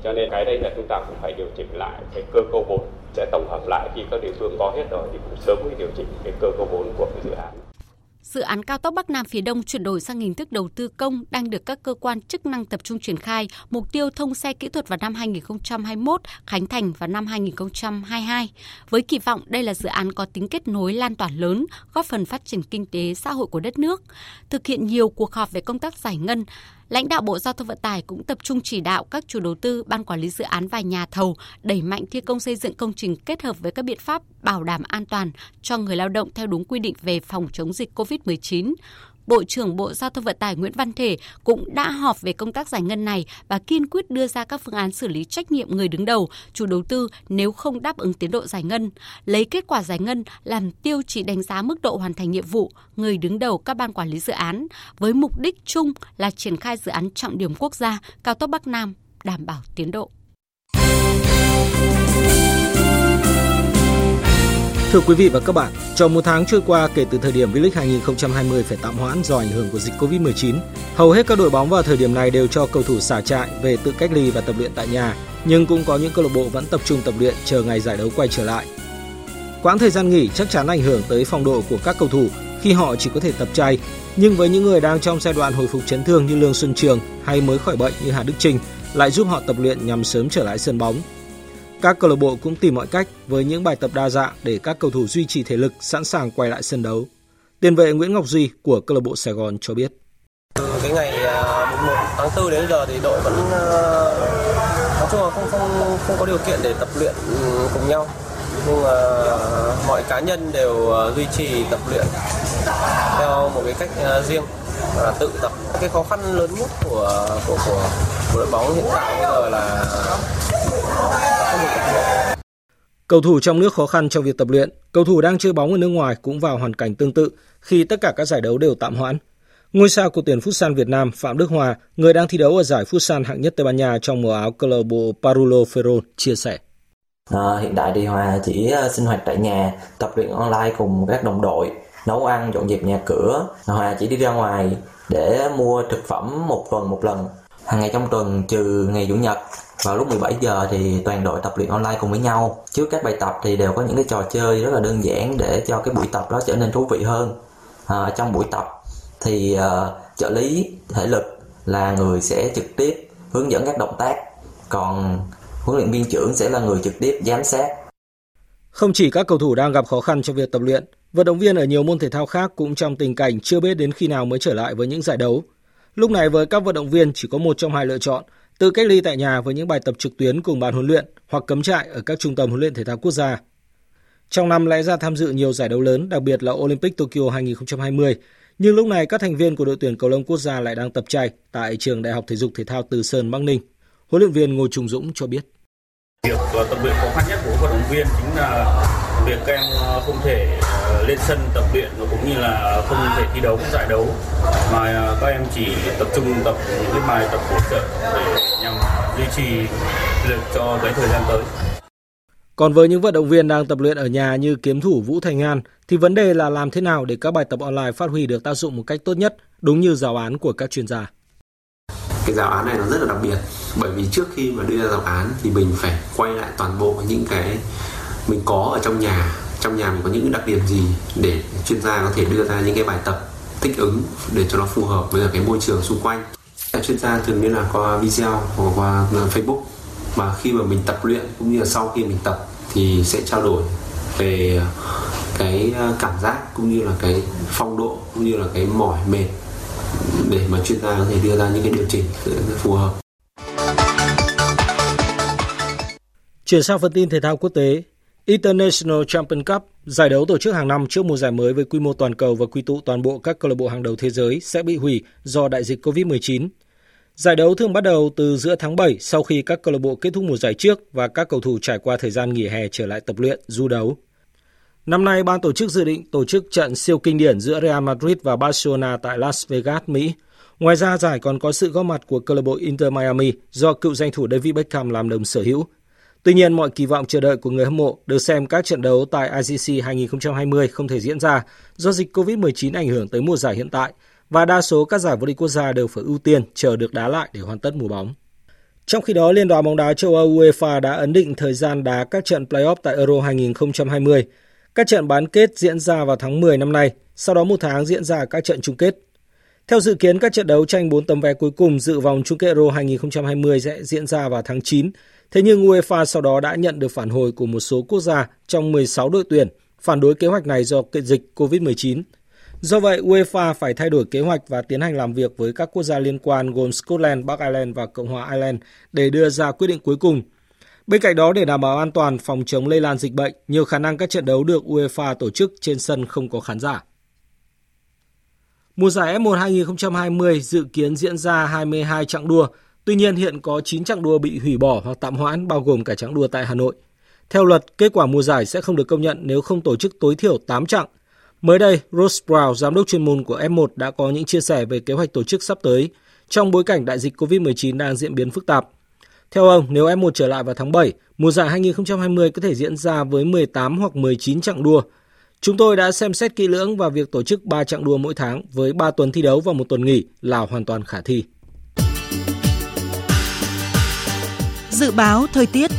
cho nên cái đây là chúng ta cũng phải điều chỉnh lại cái cơ cấu vốn sẽ tổng hợp lại. Khi các địa phương có hết rồi thì cũng sớm mới điều chỉnh cái cơ cấu vốn của cái dự án. Dự án cao tốc Bắc Nam phía Đông chuyển đổi sang hình thức đầu tư công đang được các cơ quan chức năng tập trung triển khai, mục tiêu thông xe kỹ thuật vào năm 2021, khánh thành vào năm 2022. Với kỳ vọng đây là dự án có tính kết nối lan tỏa lớn, góp phần phát triển kinh tế xã hội của đất nước. Thực hiện nhiều cuộc họp về công tác giải ngân, Lãnh đạo Bộ Giao thông Vận tải cũng tập trung chỉ đạo các chủ đầu tư, ban quản lý dự án và nhà thầu đẩy mạnh thi công xây dựng công trình kết hợp với các biện pháp bảo đảm an toàn cho người lao động theo đúng quy định về phòng chống dịch COVID-19. Bộ trưởng Bộ Giao thông Vận tải Nguyễn Văn Thể cũng đã họp về công tác giải ngân này và kiên quyết đưa ra các phương án xử lý trách nhiệm người đứng đầu, chủ đầu tư nếu không đáp ứng tiến độ giải ngân, lấy kết quả giải ngân làm tiêu chí đánh giá mức độ hoàn thành nhiệm vụ người đứng đầu các ban quản lý dự án với mục đích chung là triển khai dự án trọng điểm quốc gia cao tốc Bắc Nam đảm bảo tiến độ. Thưa quý vị và các bạn, trong một tháng trôi qua kể từ thời điểm V-League 2020 phải tạm hoãn do ảnh hưởng của dịch Covid-19, hầu hết các đội bóng vào thời điểm này đều cho cầu thủ xả trại về tự cách ly và tập luyện tại nhà, nhưng cũng có những câu lạc bộ vẫn tập trung tập luyện chờ ngày giải đấu quay trở lại. Quãng thời gian nghỉ chắc chắn ảnh hưởng tới phong độ của các cầu thủ khi họ chỉ có thể tập chay, nhưng với những người đang trong giai đoạn hồi phục chấn thương như Lương Xuân Trường hay mới khỏi bệnh như Hà Đức Trinh lại giúp họ tập luyện nhằm sớm trở lại sân bóng các câu lạc bộ cũng tìm mọi cách với những bài tập đa dạng để các cầu thủ duy trì thể lực sẵn sàng quay lại sân đấu. Tiền vệ Nguyễn Ngọc Duy của câu lạc bộ Sài Gòn cho biết. Từ cái ngày à, 1 tháng 4 đến giờ thì đội vẫn à, nói chung là không không không có điều kiện để tập luyện ừ, cùng nhau. Nhưng mà mọi cá nhân đều à, duy trì tập luyện theo một cái cách riêng và tự tập. Cái khó khăn lớn nhất của của của, của đội bóng hiện tại bây giờ là Cầu thủ trong nước khó khăn trong việc tập luyện, cầu thủ đang chơi bóng ở nước ngoài cũng vào hoàn cảnh tương tự khi tất cả các giải đấu đều tạm hoãn. Ngôi sao của tuyển Futsal Việt Nam Phạm Đức Hòa, người đang thi đấu ở giải Futsal hạng nhất Tây Ban Nha trong màu áo câu lạc bộ Parulo Ferro chia sẻ. À, hiện tại thì Hòa chỉ à, sinh hoạt tại nhà, tập luyện online cùng các đồng đội, nấu ăn, dọn dẹp nhà cửa. Hòa chỉ đi ra ngoài để mua thực phẩm một tuần một lần. Hàng ngày trong tuần trừ ngày chủ nhật vào lúc 17 giờ thì toàn đội tập luyện online cùng với nhau. Trước các bài tập thì đều có những cái trò chơi rất là đơn giản để cho cái buổi tập đó trở nên thú vị hơn. À, trong buổi tập thì uh, trợ lý thể lực là người sẽ trực tiếp hướng dẫn các động tác, còn huấn luyện viên trưởng sẽ là người trực tiếp giám sát. Không chỉ các cầu thủ đang gặp khó khăn trong việc tập luyện, vận động viên ở nhiều môn thể thao khác cũng trong tình cảnh chưa biết đến khi nào mới trở lại với những giải đấu. Lúc này với các vận động viên chỉ có một trong hai lựa chọn tự cách ly tại nhà với những bài tập trực tuyến cùng bạn huấn luyện hoặc cấm trại ở các trung tâm huấn luyện thể thao quốc gia. Trong năm lẽ ra tham dự nhiều giải đấu lớn, đặc biệt là Olympic Tokyo 2020, nhưng lúc này các thành viên của đội tuyển cầu lông quốc gia lại đang tập chạy tại trường Đại học Thể dục Thể thao Từ Sơn, Bắc Ninh. Huấn luyện viên Ngô Trung Dũng cho biết. Việc ờ, tập luyện khó khăn nhất của vận động viên chính là việc các em ờ, không thể lên sân tập luyện và cũng như là không thể thi đấu giải đấu mà ờ, các em chỉ tập trung tập những cái bài tập hỗ trợ để nhằm duy trì lực cho cái thời gian tới. Còn với những vận động viên đang tập luyện ở nhà như kiếm thủ Vũ Thành An thì vấn đề là làm thế nào để các bài tập online phát huy được tác dụng một cách tốt nhất, đúng như giáo án của các chuyên gia. Cái giáo án này nó rất là đặc biệt bởi vì trước khi mà đưa ra giáo án thì mình phải quay lại toàn bộ những cái mình có ở trong nhà trong nhà mình có những đặc điểm gì để chuyên gia có thể đưa ra những cái bài tập thích ứng để cho nó phù hợp với cái môi trường xung quanh? Các chuyên gia thường liên lạc qua video hoặc qua Facebook. Mà khi mà mình tập luyện cũng như là sau khi mình tập thì sẽ trao đổi về cái cảm giác cũng như là cái phong độ cũng như là cái mỏi mệt để mà chuyên gia có thể đưa ra những cái điều chỉnh phù hợp. Chuyển sang phần tin thể thao quốc tế, International Champions Cup, giải đấu tổ chức hàng năm trước mùa giải mới với quy mô toàn cầu và quy tụ toàn bộ các câu lạc bộ hàng đầu thế giới sẽ bị hủy do đại dịch COVID-19. Giải đấu thường bắt đầu từ giữa tháng 7 sau khi các câu lạc bộ kết thúc mùa giải trước và các cầu thủ trải qua thời gian nghỉ hè trở lại tập luyện, du đấu. Năm nay, ban tổ chức dự định tổ chức trận siêu kinh điển giữa Real Madrid và Barcelona tại Las Vegas, Mỹ. Ngoài ra, giải còn có sự góp mặt của câu lạc bộ Inter Miami do cựu danh thủ David Beckham làm đồng sở hữu Tuy nhiên, mọi kỳ vọng chờ đợi của người hâm mộ được xem các trận đấu tại ICC 2020 không thể diễn ra do dịch COVID-19 ảnh hưởng tới mùa giải hiện tại và đa số các giải vô địch quốc gia đều phải ưu tiên chờ được đá lại để hoàn tất mùa bóng. Trong khi đó, Liên đoàn bóng đá châu Âu UEFA đã ấn định thời gian đá các trận play-off tại Euro 2020. Các trận bán kết diễn ra vào tháng 10 năm nay, sau đó một tháng diễn ra các trận chung kết. Theo dự kiến, các trận đấu tranh 4 tấm vé cuối cùng dự vòng chung kết Euro 2020 sẽ diễn ra vào tháng 9 Thế nhưng UEFA sau đó đã nhận được phản hồi của một số quốc gia trong 16 đội tuyển phản đối kế hoạch này do dịch COVID-19. Do vậy, UEFA phải thay đổi kế hoạch và tiến hành làm việc với các quốc gia liên quan gồm Scotland, Bắc Ireland và Cộng hòa Ireland để đưa ra quyết định cuối cùng. Bên cạnh đó, để đảm bảo an toàn phòng chống lây lan dịch bệnh, nhiều khả năng các trận đấu được UEFA tổ chức trên sân không có khán giả. Mùa giải F1 2020 dự kiến diễn ra 22 chặng đua, Tuy nhiên hiện có 9 chặng đua bị hủy bỏ hoặc tạm hoãn bao gồm cả chặng đua tại Hà Nội. Theo luật, kết quả mùa giải sẽ không được công nhận nếu không tổ chức tối thiểu 8 chặng. Mới đây, Ross Brown, giám đốc chuyên môn của F1 đã có những chia sẻ về kế hoạch tổ chức sắp tới trong bối cảnh đại dịch COVID-19 đang diễn biến phức tạp. Theo ông, nếu F1 trở lại vào tháng 7, mùa giải 2020 có thể diễn ra với 18 hoặc 19 chặng đua. Chúng tôi đã xem xét kỹ lưỡng và việc tổ chức 3 chặng đua mỗi tháng với 3 tuần thi đấu và một tuần nghỉ là hoàn toàn khả thi. Dự báo thời tiết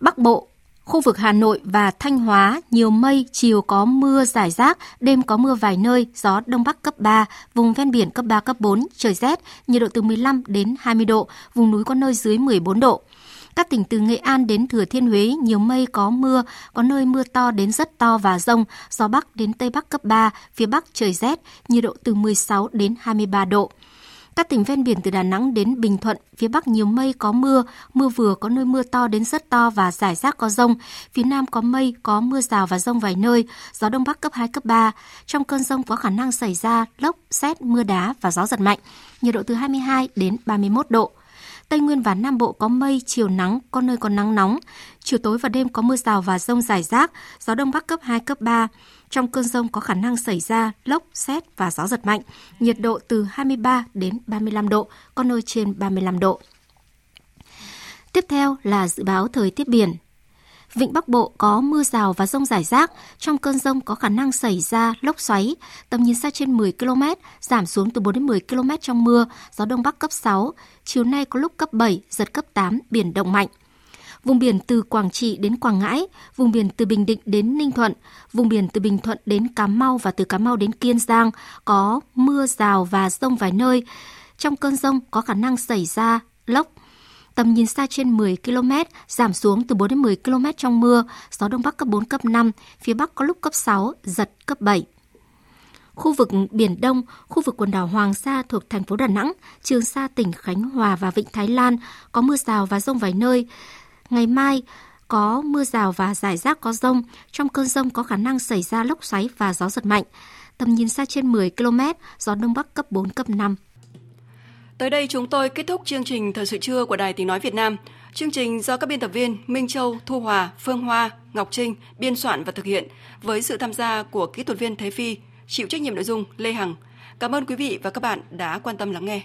Bắc Bộ, khu vực Hà Nội và Thanh Hóa nhiều mây, chiều có mưa rải rác, đêm có mưa vài nơi, gió đông bắc cấp 3, vùng ven biển cấp 3 cấp 4, trời rét, nhiệt độ từ 15 đến 20 độ, vùng núi có nơi dưới 14 độ. Các tỉnh từ Nghệ An đến Thừa Thiên Huế nhiều mây có mưa, có nơi mưa to đến rất to và rông, gió Bắc đến Tây Bắc cấp 3, phía Bắc trời rét, nhiệt độ từ 16 đến 23 độ. Các tỉnh ven biển từ Đà Nẵng đến Bình Thuận, phía Bắc nhiều mây có mưa, mưa vừa có nơi mưa to đến rất to và rải rác có rông. Phía Nam có mây, có mưa rào và rông vài nơi, gió Đông Bắc cấp 2, cấp 3. Trong cơn rông có khả năng xảy ra lốc, xét, mưa đá và gió giật mạnh. Nhiệt độ từ 22 đến 31 độ. Tây Nguyên và Nam Bộ có mây, chiều nắng, có nơi có nắng nóng. Chiều tối và đêm có mưa rào và rông rải rác, gió Đông Bắc cấp 2, cấp 3. Trong cơn rông có khả năng xảy ra lốc, xét và gió giật mạnh. Nhiệt độ từ 23 đến 35 độ, có nơi trên 35 độ. Tiếp theo là dự báo thời tiết biển. Vịnh Bắc Bộ có mưa rào và rông rải rác. Trong cơn rông có khả năng xảy ra lốc xoáy. Tầm nhìn xa trên 10 km, giảm xuống từ 4 đến 10 km trong mưa. Gió Đông Bắc cấp 6. Chiều nay có lúc cấp 7, giật cấp 8, biển động mạnh vùng biển từ Quảng Trị đến Quảng Ngãi, vùng biển từ Bình Định đến Ninh Thuận, vùng biển từ Bình Thuận đến Cà Mau và từ Cà Mau đến Kiên Giang có mưa rào và rông vài nơi. Trong cơn rông có khả năng xảy ra lốc, tầm nhìn xa trên 10 km, giảm xuống từ 4 đến 10 km trong mưa, gió đông bắc cấp 4 cấp 5, phía bắc có lúc cấp 6, giật cấp 7. Khu vực Biển Đông, khu vực quần đảo Hoàng Sa thuộc thành phố Đà Nẵng, Trường Sa tỉnh Khánh Hòa và Vịnh Thái Lan có mưa rào và rông vài nơi. Ngày mai có mưa rào và rải rác có rông. Trong cơn rông có khả năng xảy ra lốc xoáy và gió giật mạnh. Tầm nhìn xa trên 10 km, gió Đông Bắc cấp 4, cấp 5. Tới đây chúng tôi kết thúc chương trình Thời sự trưa của Đài Tiếng Nói Việt Nam. Chương trình do các biên tập viên Minh Châu, Thu Hòa, Phương Hoa, Ngọc Trinh biên soạn và thực hiện với sự tham gia của kỹ thuật viên Thế Phi, chịu trách nhiệm nội dung Lê Hằng. Cảm ơn quý vị và các bạn đã quan tâm lắng nghe.